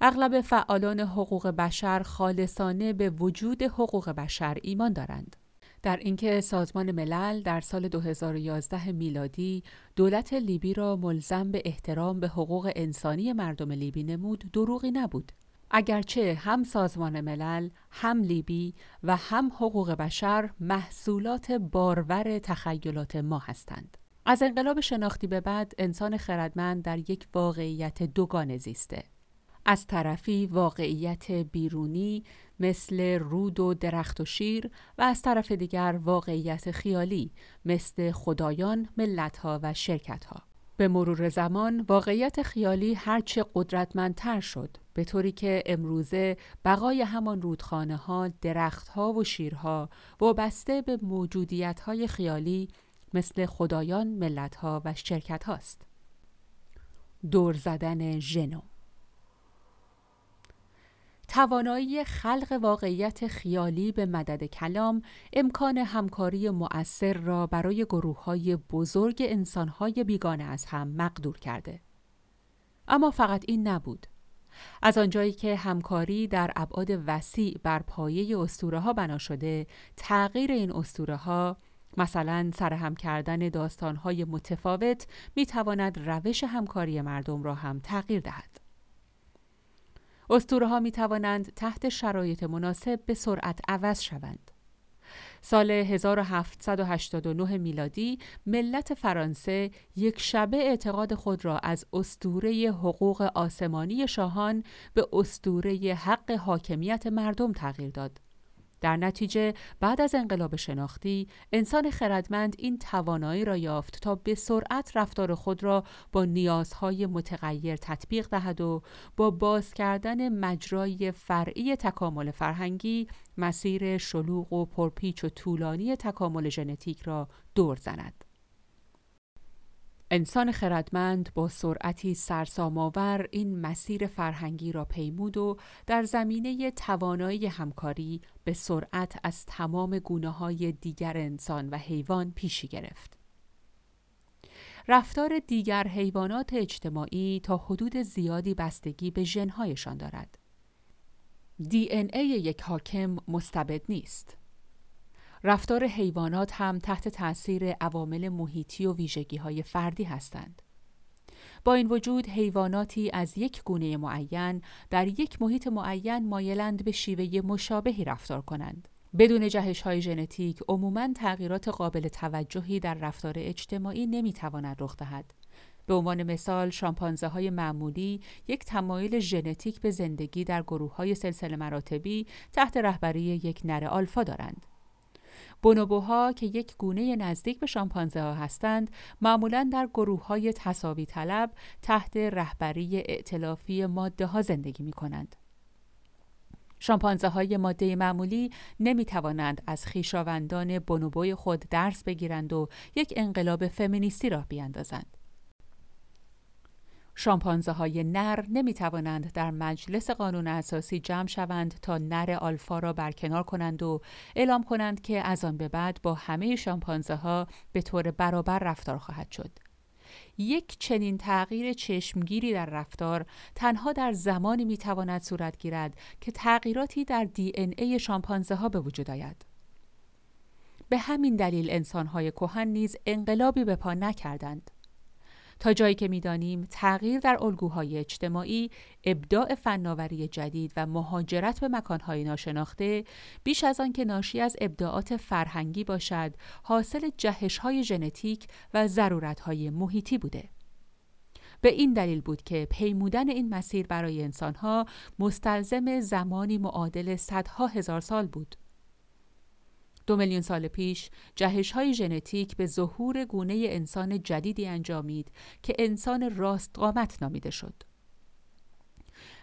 S1: اغلب فعالان حقوق بشر خالصانه به وجود حقوق بشر ایمان دارند. در اینکه سازمان ملل در سال 2011 میلادی دولت لیبی را ملزم به احترام به حقوق انسانی مردم لیبی نمود دروغی نبود. اگرچه هم سازمان ملل، هم لیبی و هم حقوق بشر محصولات بارور تخیلات ما هستند. از انقلاب شناختی به بعد انسان خردمند در یک واقعیت دوگانه زیسته. از طرفی واقعیت بیرونی مثل رود و درخت و شیر و از طرف دیگر واقعیت خیالی مثل خدایان، ملتها و شرکتها. به مرور زمان واقعیت خیالی هرچه قدرتمندتر شد به طوری که امروزه بقای همان رودخانه ها، درخت ها و شیرها وابسته به موجودیت های خیالی مثل خدایان، ملت ها و شرکت هاست. دور زدن ژنو توانایی خلق واقعیت خیالی به مدد کلام امکان همکاری مؤثر را برای گروه های بزرگ انسانهای بیگانه از هم مقدور کرده. اما فقط این نبود. از آنجایی که همکاری در ابعاد وسیع بر پایه اسطوره ها بنا شده تغییر این اسطوره ها مثلا سرهم کردن داستانهای متفاوت می تواند روش همکاری مردم را هم تغییر دهد. اسطوره ها می توانند تحت شرایط مناسب به سرعت عوض شوند. سال 1789 میلادی ملت فرانسه یک شبه اعتقاد خود را از استوره حقوق آسمانی شاهان به استوره حق حاکمیت مردم تغییر داد. در نتیجه بعد از انقلاب شناختی انسان خردمند این توانایی را یافت تا به سرعت رفتار خود را با نیازهای متغیر تطبیق دهد و با باز کردن مجرای فرعی تکامل فرهنگی مسیر شلوغ و پرپیچ و طولانی تکامل ژنتیک را دور زند. انسان خردمند با سرعتی سرسام‌آور این مسیر فرهنگی را پیمود و در زمینه توانایی همکاری به سرعت از تمام گونه های دیگر انسان و حیوان پیشی گرفت. رفتار دیگر حیوانات اجتماعی تا حدود زیادی بستگی به ژنهایشان دارد. دی ای یک حاکم مستبد نیست. رفتار حیوانات هم تحت تاثیر عوامل محیطی و ویژگی های فردی هستند. با این وجود حیواناتی از یک گونه معین در یک محیط معین مایلند به شیوه مشابهی رفتار کنند. بدون جهش های ژنتیک عموماً تغییرات قابل توجهی در رفتار اجتماعی نمی‌تواند رخ دهد. به عنوان مثال شامپانزه های معمولی یک تمایل ژنتیک به زندگی در گروه های سلسله مراتبی تحت رهبری یک نر آلفا دارند. بونوبوها که یک گونه نزدیک به شامپانزه ها هستند معمولا در گروه های تصاوی طلب تحت رهبری ائتلافی ماده ها زندگی می کنند. شامپانزه های ماده معمولی نمی توانند از خیشاوندان بونوبوی خود درس بگیرند و یک انقلاب فمینیستی راه بیاندازند. شامپانزه های نر نمی توانند در مجلس قانون اساسی جمع شوند تا نر آلفا را برکنار کنند و اعلام کنند که از آن به بعد با همه شامپانزه ها به طور برابر رفتار خواهد شد. یک چنین تغییر چشمگیری در رفتار تنها در زمانی می تواند صورت گیرد که تغییراتی در دی این ای شامپانزه ها به وجود آید. به همین دلیل انسانهای کهن نیز انقلابی به پا نکردند. تا جایی که می‌دانیم تغییر در الگوهای اجتماعی، ابداع فناوری جدید و مهاجرت به مکانهای ناشناخته بیش از آن که ناشی از ابداعات فرهنگی باشد، حاصل جهشهای ژنتیک و ضرورتهای محیطی بوده. به این دلیل بود که پیمودن این مسیر برای انسانها مستلزم زمانی معادل صدها هزار سال بود. دو میلیون سال پیش جهش های ژنتیک به ظهور گونه انسان جدیدی انجامید که انسان راست قامت نامیده شد.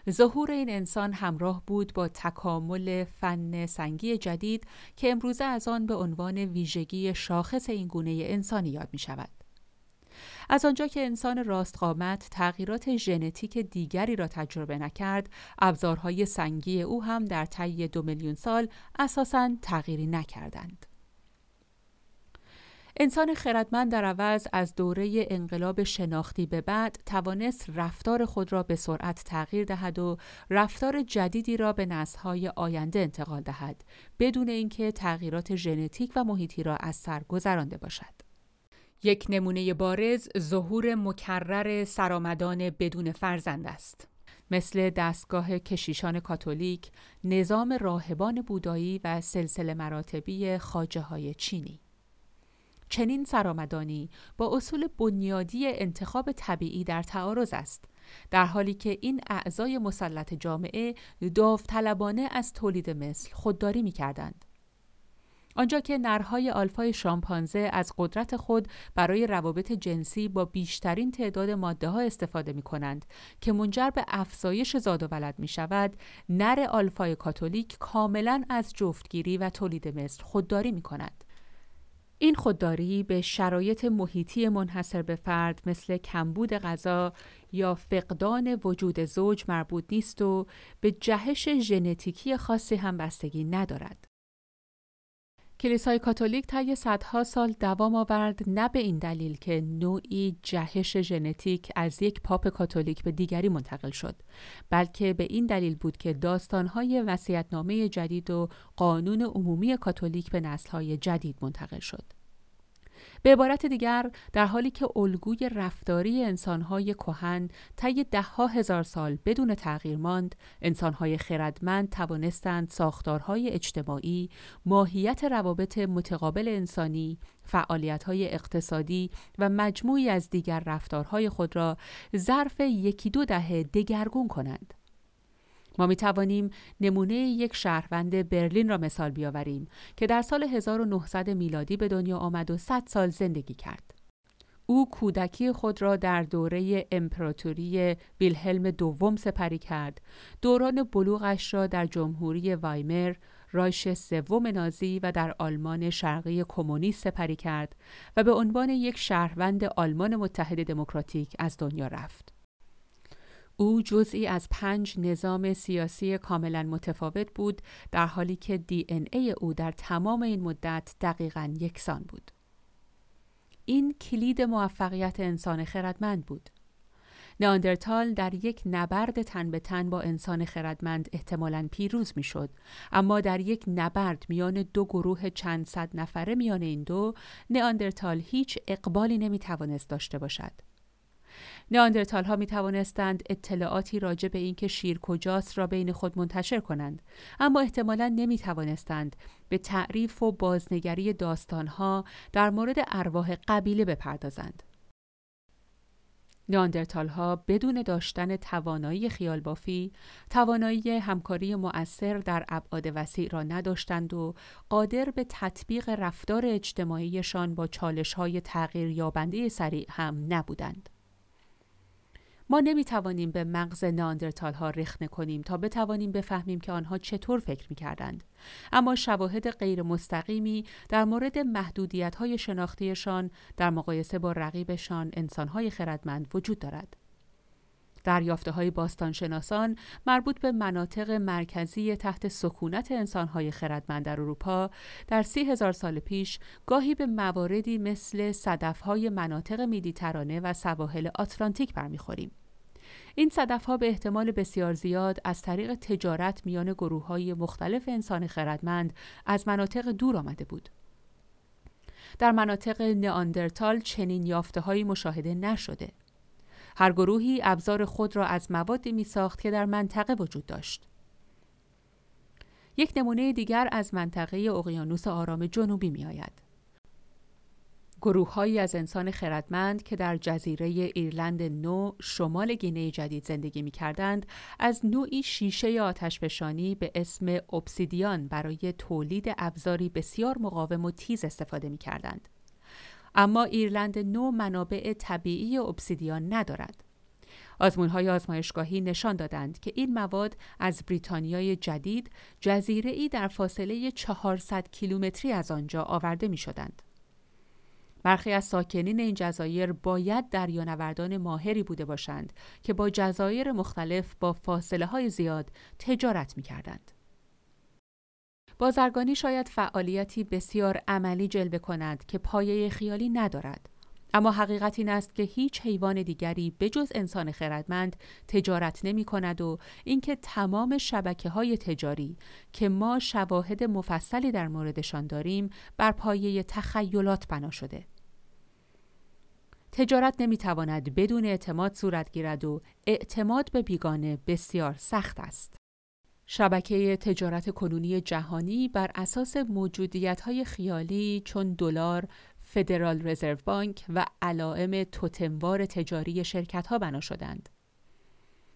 S1: ظهور این انسان همراه بود با تکامل فن سنگی جدید که امروزه از آن به عنوان ویژگی شاخص این گونه انسانی یاد می شود. از آنجا که انسان راستقامت تغییرات ژنتیک دیگری را تجربه نکرد، ابزارهای سنگی او هم در طی دو میلیون سال اساساً تغییری نکردند. انسان خردمند در عوض از دوره انقلاب شناختی به بعد توانست رفتار خود را به سرعت تغییر دهد و رفتار جدیدی را به نسل‌های آینده انتقال دهد بدون اینکه تغییرات ژنتیک و محیطی را از سر گذرانده باشد. یک نمونه بارز ظهور مکرر سرآمدان بدون فرزند است. مثل دستگاه کشیشان کاتولیک، نظام راهبان بودایی و سلسله مراتبی خاجه های چینی. چنین سرآمدانی با اصول بنیادی انتخاب طبیعی در تعارض است در حالی که این اعضای مسلط جامعه داوطلبانه از تولید مثل خودداری می کردند. آنجا که نرهای آلفای شامپانزه از قدرت خود برای روابط جنسی با بیشترین تعداد ماده ها استفاده می کنند که منجر به افزایش زاد و ولد می شود نر آلفای کاتولیک کاملا از جفتگیری و تولید مثل خودداری می کند. این خودداری به شرایط محیطی منحصر به فرد مثل کمبود غذا یا فقدان وجود زوج مربوط نیست و به جهش ژنتیکی خاصی هم بستگی ندارد. کلیسای کاتولیک طی صدها سال دوام آورد نه به این دلیل که نوعی جهش ژنتیک از یک پاپ کاتولیک به دیگری منتقل شد بلکه به این دلیل بود که داستانهای وصیت‌نامه جدید و قانون عمومی کاتولیک به نسل‌های جدید منتقل شد. به عبارت دیگر در حالی که الگوی رفتاری انسانهای کهن طی دهها هزار سال بدون تغییر ماند انسانهای خردمند توانستند ساختارهای اجتماعی ماهیت روابط متقابل انسانی فعالیت‌های اقتصادی و مجموعی از دیگر رفتارهای خود را ظرف یکی دو دهه دگرگون کنند. ما می توانیم نمونه یک شهروند برلین را مثال بیاوریم که در سال 1900 میلادی به دنیا آمد و 100 سال زندگی کرد. او کودکی خود را در دوره امپراتوری ویلهلم دوم سپری کرد. دوران بلوغش را در جمهوری وایمر، رایش سوم نازی و در آلمان شرقی کمونیست سپری کرد و به عنوان یک شهروند آلمان متحد دموکراتیک از دنیا رفت. او جزئی از پنج نظام سیاسی کاملا متفاوت بود در حالی که دی ان ای او در تمام این مدت دقیقا یکسان بود. این کلید موفقیت انسان خردمند بود. ناندرتال در یک نبرد تن به تن با انسان خردمند احتمالاً پیروز می‌شد اما در یک نبرد میان دو گروه چند صد نفره میان این دو ناندرتال هیچ اقبالی نمی توانست داشته باشد ناندرتال ها می توانستند اطلاعاتی راجع به اینکه شیر کجاست را بین خود منتشر کنند اما احتمالا نمی توانستند به تعریف و بازنگری داستان ها در مورد ارواح قبیله بپردازند ناندرتال ها بدون داشتن توانایی خیال بافی، توانایی همکاری مؤثر در ابعاد وسیع را نداشتند و قادر به تطبیق رفتار اجتماعیشان با چالش های تغییر یابنده سریع هم نبودند. ما نمی توانیم به مغز ناندرتال ها رخنه کنیم تا بتوانیم بفهمیم که آنها چطور فکر می کردند. اما شواهد غیر مستقیمی در مورد محدودیت های شناختیشان در مقایسه با رقیبشان انسان های خردمند وجود دارد. دریافته های باستانشناسان مربوط به مناطق مرکزی تحت سکونت انسانهای خردمند در اروپا در سی هزار سال پیش گاهی به مواردی مثل های مناطق میدیترانه و سواحل آتلانتیک برمیخوریم. این صدف ها به احتمال بسیار زیاد از طریق تجارت میان گروه های مختلف انسان خردمند از مناطق دور آمده بود. در مناطق نئاندرتال چنین یافته مشاهده نشده. هر گروهی ابزار خود را از موادی می ساخت که در منطقه وجود داشت. یک نمونه دیگر از منطقه اقیانوس آرام جنوبی می آید. گروههایی از انسان خردمند که در جزیره ایرلند نو شمال گینه جدید زندگی می کردند از نوعی شیشه آتشفشانی به اسم obsidian برای تولید ابزاری بسیار مقاوم و تیز استفاده می کردند. اما ایرلند نو منابع طبیعی obsidian ندارد. آزمون های آزمایشگاهی نشان دادند که این مواد از بریتانیای جدید جزیره ای در فاصله 400 کیلومتری از آنجا آورده می شدند. برخی از ساکنین این جزایر باید دریانوردان ماهری بوده باشند که با جزایر مختلف با فاصله های زیاد تجارت می کردند. بازرگانی شاید فعالیتی بسیار عملی جلوه کند که پایه خیالی ندارد. اما حقیقت این است که هیچ حیوان دیگری بجز انسان خردمند تجارت نمی کند و اینکه تمام شبکه های تجاری که ما شواهد مفصلی در موردشان داریم بر پایه تخیلات بنا شده. تجارت نمی تواند بدون اعتماد صورت گیرد و اعتماد به بیگانه بسیار سخت است. شبکه تجارت کنونی جهانی بر اساس موجودیت های خیالی چون دلار، فدرال رزرو بانک و علائم توتموار تجاری شرکت ها بنا شدند.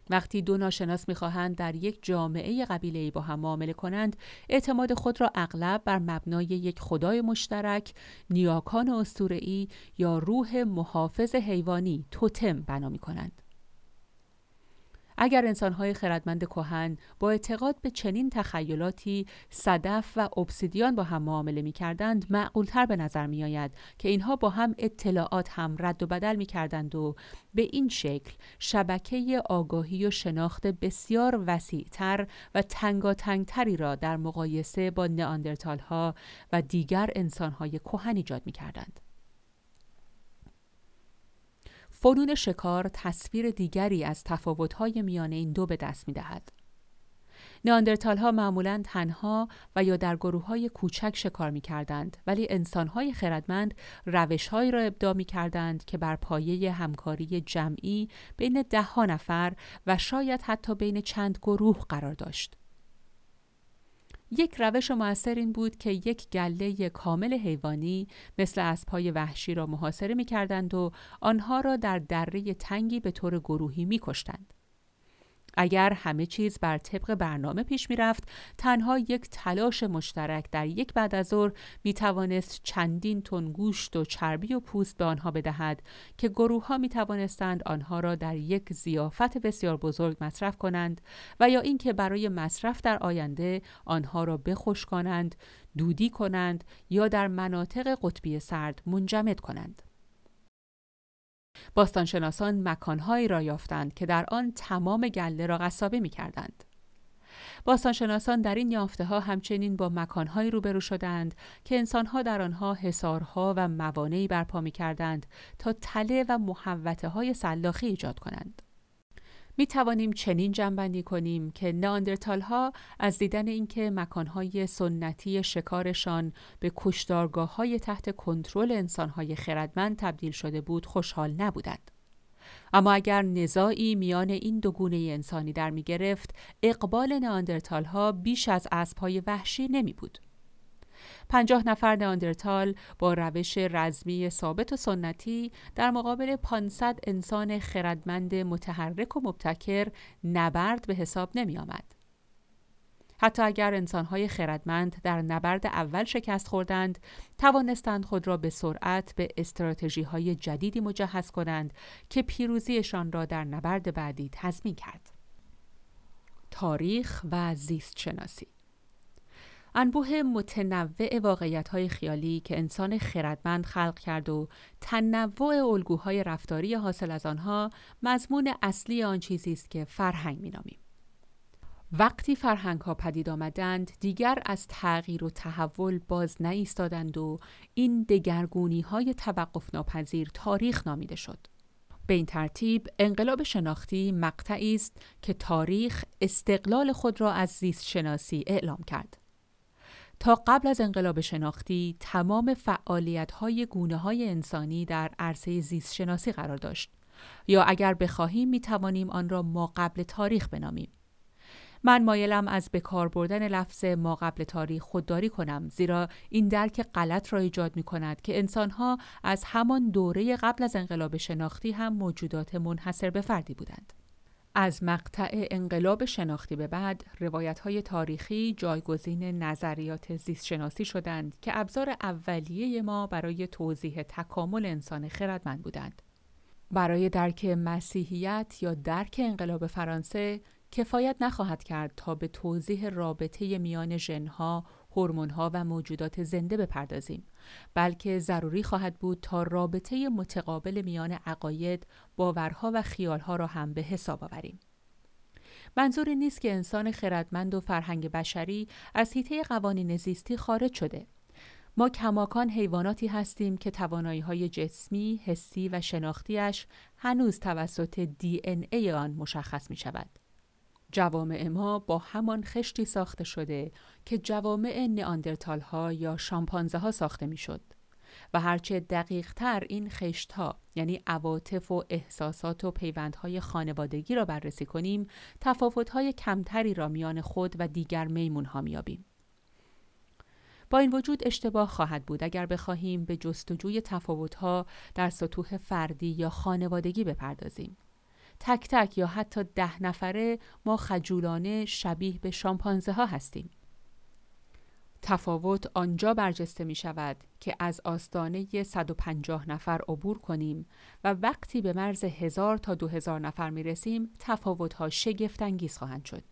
S1: وقتی دو ناشناس می‌خواهند در یک جامعه قبیله با هم معامله کنند اعتماد خود را اغلب بر مبنای یک خدای مشترک نیاکان اسطوره‌ای یا روح محافظ حیوانی توتم بنا می کنند. اگر انسانهای خردمند کهن با اعتقاد به چنین تخیلاتی صدف و obsidian با هم معامله می کردند معقولتر به نظر می آید که اینها با هم اطلاعات هم رد و بدل می کردند و به این شکل شبکه آگاهی و شناخت بسیار وسیعتر و تنگاتنگتری را در مقایسه با نئاندرتال ها و دیگر انسانهای کهن ایجاد می کردند. فنون شکار تصویر دیگری از تفاوت‌های میان این دو به دست می‌دهد. ناندرتال ها معمولا تنها و یا در گروه های کوچک شکار می کردند ولی انسان های خردمند روش های را ابدا می کردند که بر پایه همکاری جمعی بین ده ها نفر و شاید حتی بین چند گروه قرار داشت. یک روش موثر این بود که یک گله کامل حیوانی مثل اسبهای وحشی را محاصره می کردند و آنها را در دره تنگی به طور گروهی می کشتند. اگر همه چیز بر طبق برنامه پیش می رفت، تنها یک تلاش مشترک در یک بعد از ظهر می توانست چندین تن گوشت و چربی و پوست به آنها بدهد که گروه ها می توانستند آنها را در یک زیافت بسیار بزرگ مصرف کنند و یا اینکه برای مصرف در آینده آنها را بخشکانند، دودی کنند یا در مناطق قطبی سرد منجمد کنند. باستانشناسان مکانهایی را یافتند که در آن تمام گله را قصابه می کردند. باستانشناسان در این یافته ها همچنین با مکانهایی روبرو شدند که انسانها در آنها حسارها و موانعی برپا می کردند تا تله و محوته های سلاخی ایجاد کنند. می توانیم چنین جنبندی کنیم که ناندرتال ها از دیدن اینکه مکانهای سنتی شکارشان به کشدارگاه های تحت کنترل انسانهای خردمند تبدیل شده بود خوشحال نبودند. اما اگر نزاعی میان این دو گونه انسانی در می گرفت، اقبال ناندرتال ها بیش از اسبهای وحشی نمی بود. پنجاه نفر ناندرتال با روش رزمی ثابت و سنتی در مقابل 500 انسان خردمند متحرک و مبتکر نبرد به حساب نمی آمد. حتی اگر انسانهای خردمند در نبرد اول شکست خوردند، توانستند خود را به سرعت به استراتژی های جدیدی مجهز کنند که پیروزیشان را در نبرد بعدی تضمین کرد. تاریخ و زیست شناسی انبوه متنوع واقعیت های خیالی که انسان خردمند خلق کرد و تنوع الگوهای رفتاری حاصل از آنها مضمون اصلی آن چیزی است که فرهنگ مینامیم. وقتی فرهنگ ها پدید آمدند دیگر از تغییر و تحول باز نایستادند و این دگرگونی های توقف ناپذیر تاریخ نامیده شد. به این ترتیب انقلاب شناختی مقطعی است که تاریخ استقلال خود را از زیست شناسی اعلام کرد. تا قبل از انقلاب شناختی تمام فعالیت های گونه های انسانی در عرصه زیست شناسی قرار داشت یا اگر بخواهیم می توانیم آن را ما قبل تاریخ بنامیم. من مایلم از بکار بردن لفظ ما قبل تاریخ خودداری کنم زیرا این درک غلط را ایجاد می کند که انسانها از همان دوره قبل از انقلاب شناختی هم موجودات منحصر به فردی بودند. از مقطع انقلاب شناختی به بعد روایت های تاریخی جایگزین نظریات زیست شناسی شدند که ابزار اولیه ما برای توضیح تکامل انسان خردمند بودند. برای درک مسیحیت یا درک انقلاب فرانسه کفایت نخواهد کرد تا به توضیح رابطه میان ژنها، هورمون‌ها و موجودات زنده بپردازیم بلکه ضروری خواهد بود تا رابطه متقابل میان عقاید، باورها و خیالها را هم به حساب آوریم. منظور نیست که انسان خردمند و فرهنگ بشری از حیطه قوانین زیستی خارج شده. ما کماکان حیواناتی هستیم که توانایی های جسمی، حسی و شناختیش هنوز توسط دی ای آن مشخص می شود. جوامع ما با همان خشتی ساخته شده که جوامع نئاندرتال ها یا شامپانزه ها ساخته می شد. و هرچه دقیق تر این خشت ها یعنی عواطف و احساسات و پیوندهای خانوادگی را بررسی کنیم تفاوت های کمتری را میان خود و دیگر میمون ها میابیم. با این وجود اشتباه خواهد بود اگر بخواهیم به جستجوی تفاوت ها در سطوح فردی یا خانوادگی بپردازیم. تک تک یا حتی ده نفره ما خجولانه شبیه به شامپانزه ها هستیم. تفاوت آنجا برجسته می شود که از آستانه 150 نفر عبور کنیم و وقتی به مرز هزار تا دو هزار نفر می رسیم تفاوت ها شگفت انگیز خواهند شد.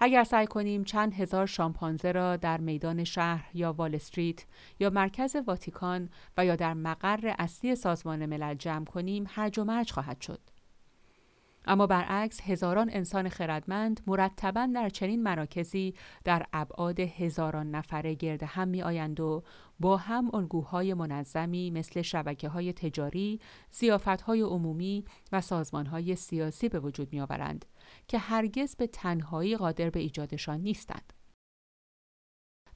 S1: اگر سعی کنیم چند هزار شامپانزه را در میدان شهر یا وال استریت یا مرکز واتیکان و یا در مقر اصلی سازمان ملل جمع کنیم هرج و مرج خواهد شد. اما برعکس هزاران انسان خردمند مرتبا در چنین مراکزی در ابعاد هزاران نفره گرد هم می آیند و با هم الگوهای منظمی مثل شبکه های تجاری، سیافت های عمومی و سازمان های سیاسی به وجود می آورند که هرگز به تنهایی قادر به ایجادشان نیستند.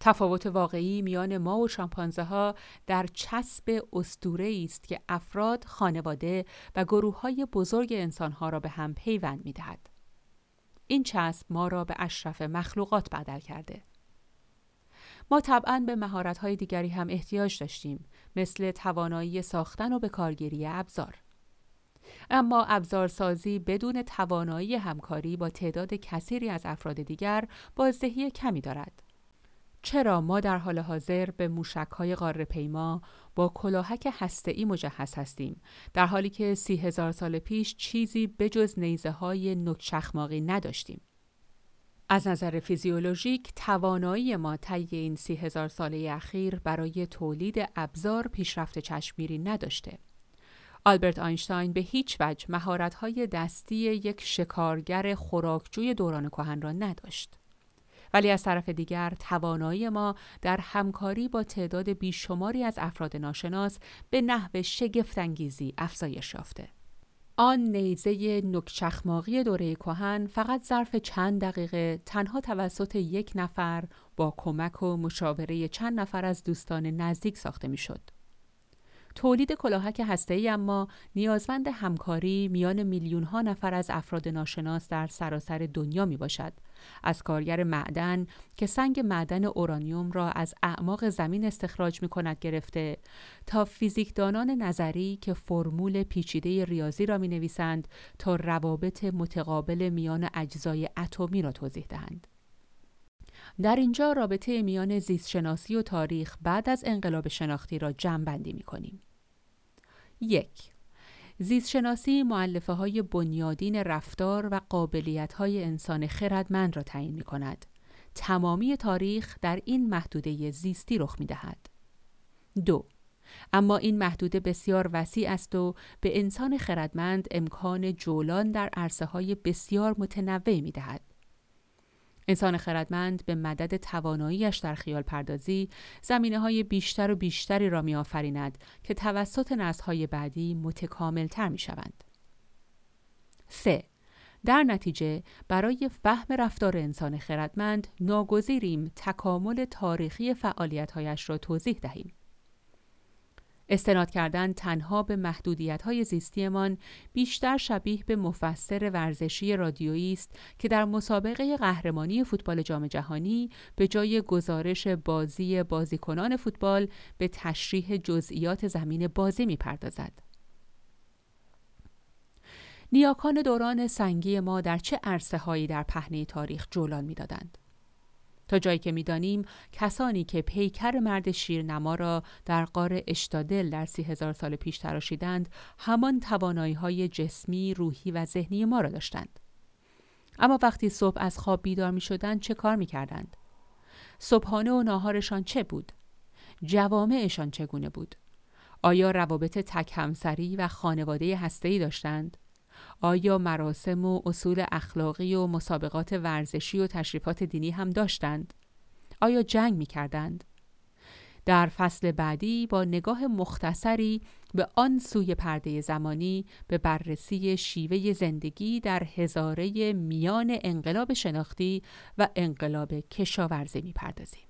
S1: تفاوت واقعی میان ما و شامپانزه ها در چسب استوره است که افراد، خانواده و گروه های بزرگ انسان ها را به هم پیوند می دهد. این چسب ما را به اشرف مخلوقات بدل کرده. ما طبعا به مهارت های دیگری هم احتیاج داشتیم مثل توانایی ساختن و به کارگیری ابزار. اما ابزارسازی بدون توانایی همکاری با تعداد کثیری از افراد دیگر بازدهی کمی دارد. چرا ما در حال حاضر به موشک های قاره پیما با کلاهک ای مجهز هستیم در حالی که سی هزار سال پیش چیزی بجز نیزه های نکچخماقی نداشتیم از نظر فیزیولوژیک توانایی ما طی این سی هزار ساله اخیر برای تولید ابزار پیشرفت چشمگیری نداشته آلبرت آینشتاین به هیچ وجه مهارت‌های دستی یک شکارگر خوراکجوی دوران کهن را نداشت. ولی از طرف دیگر توانایی ما در همکاری با تعداد بیشماری از افراد ناشناس به نحو شگفتانگیزی افزایش یافته. آن نیزه نکچخماقی دوره کهن فقط ظرف چند دقیقه تنها توسط یک نفر با کمک و مشاوره چند نفر از دوستان نزدیک ساخته می‌شد. تولید کلاهک هسته‌ای اما نیازمند همکاری میان میلیون ها نفر از افراد ناشناس در سراسر دنیا می باشد. از کارگر معدن که سنگ معدن اورانیوم را از اعماق زمین استخراج می کند گرفته تا فیزیکدانان نظری که فرمول پیچیده ریاضی را می نویسند تا روابط متقابل میان اجزای اتمی را توضیح دهند. در اینجا رابطه میان زیستشناسی و تاریخ بعد از انقلاب شناختی را جمع بندی می کنیم. یک زیستشناسی معلفه های بنیادین رفتار و قابلیت های انسان خردمند را تعیین می کند. تمامی تاریخ در این محدوده زیستی رخ می دهد. دو اما این محدوده بسیار وسیع است و به انسان خردمند امکان جولان در عرصه های بسیار متنوع می دهد. انسان خردمند به مدد تواناییش در خیال پردازی زمینه های بیشتر و بیشتری را می آفریند که توسط های بعدی متکامل تر می شوند. 3. در نتیجه برای فهم رفتار انسان خردمند ناگزیریم تکامل تاریخی فعالیتهایش را توضیح دهیم. استناد کردن تنها به محدودیت های زیستیمان بیشتر شبیه به مفسر ورزشی رادیویی است که در مسابقه قهرمانی فوتبال جام جهانی به جای گزارش بازی بازیکنان فوتبال به تشریح جزئیات زمین بازی می‌پردازد. نیاکان دوران سنگی ما در چه عرصه هایی در پهنه تاریخ جولان می‌دادند؟ تا جایی که می‌دانیم کسانی که پیکر مرد شیرنما را در قار اشتادل در سی هزار سال پیش تراشیدند همان توانایی های جسمی، روحی و ذهنی ما را داشتند. اما وقتی صبح از خواب بیدار می شدند چه کار می کردند؟ صبحانه و ناهارشان چه بود؟ جوامعشان چگونه بود؟ آیا روابط تک همسری و خانواده هسته‌ای داشتند؟ آیا مراسم و اصول اخلاقی و مسابقات ورزشی و تشریفات دینی هم داشتند؟ آیا جنگ می کردند؟ در فصل بعدی با نگاه مختصری به آن سوی پرده زمانی به بررسی شیوه زندگی در هزاره میان انقلاب شناختی و انقلاب کشاورزی می پردازیم.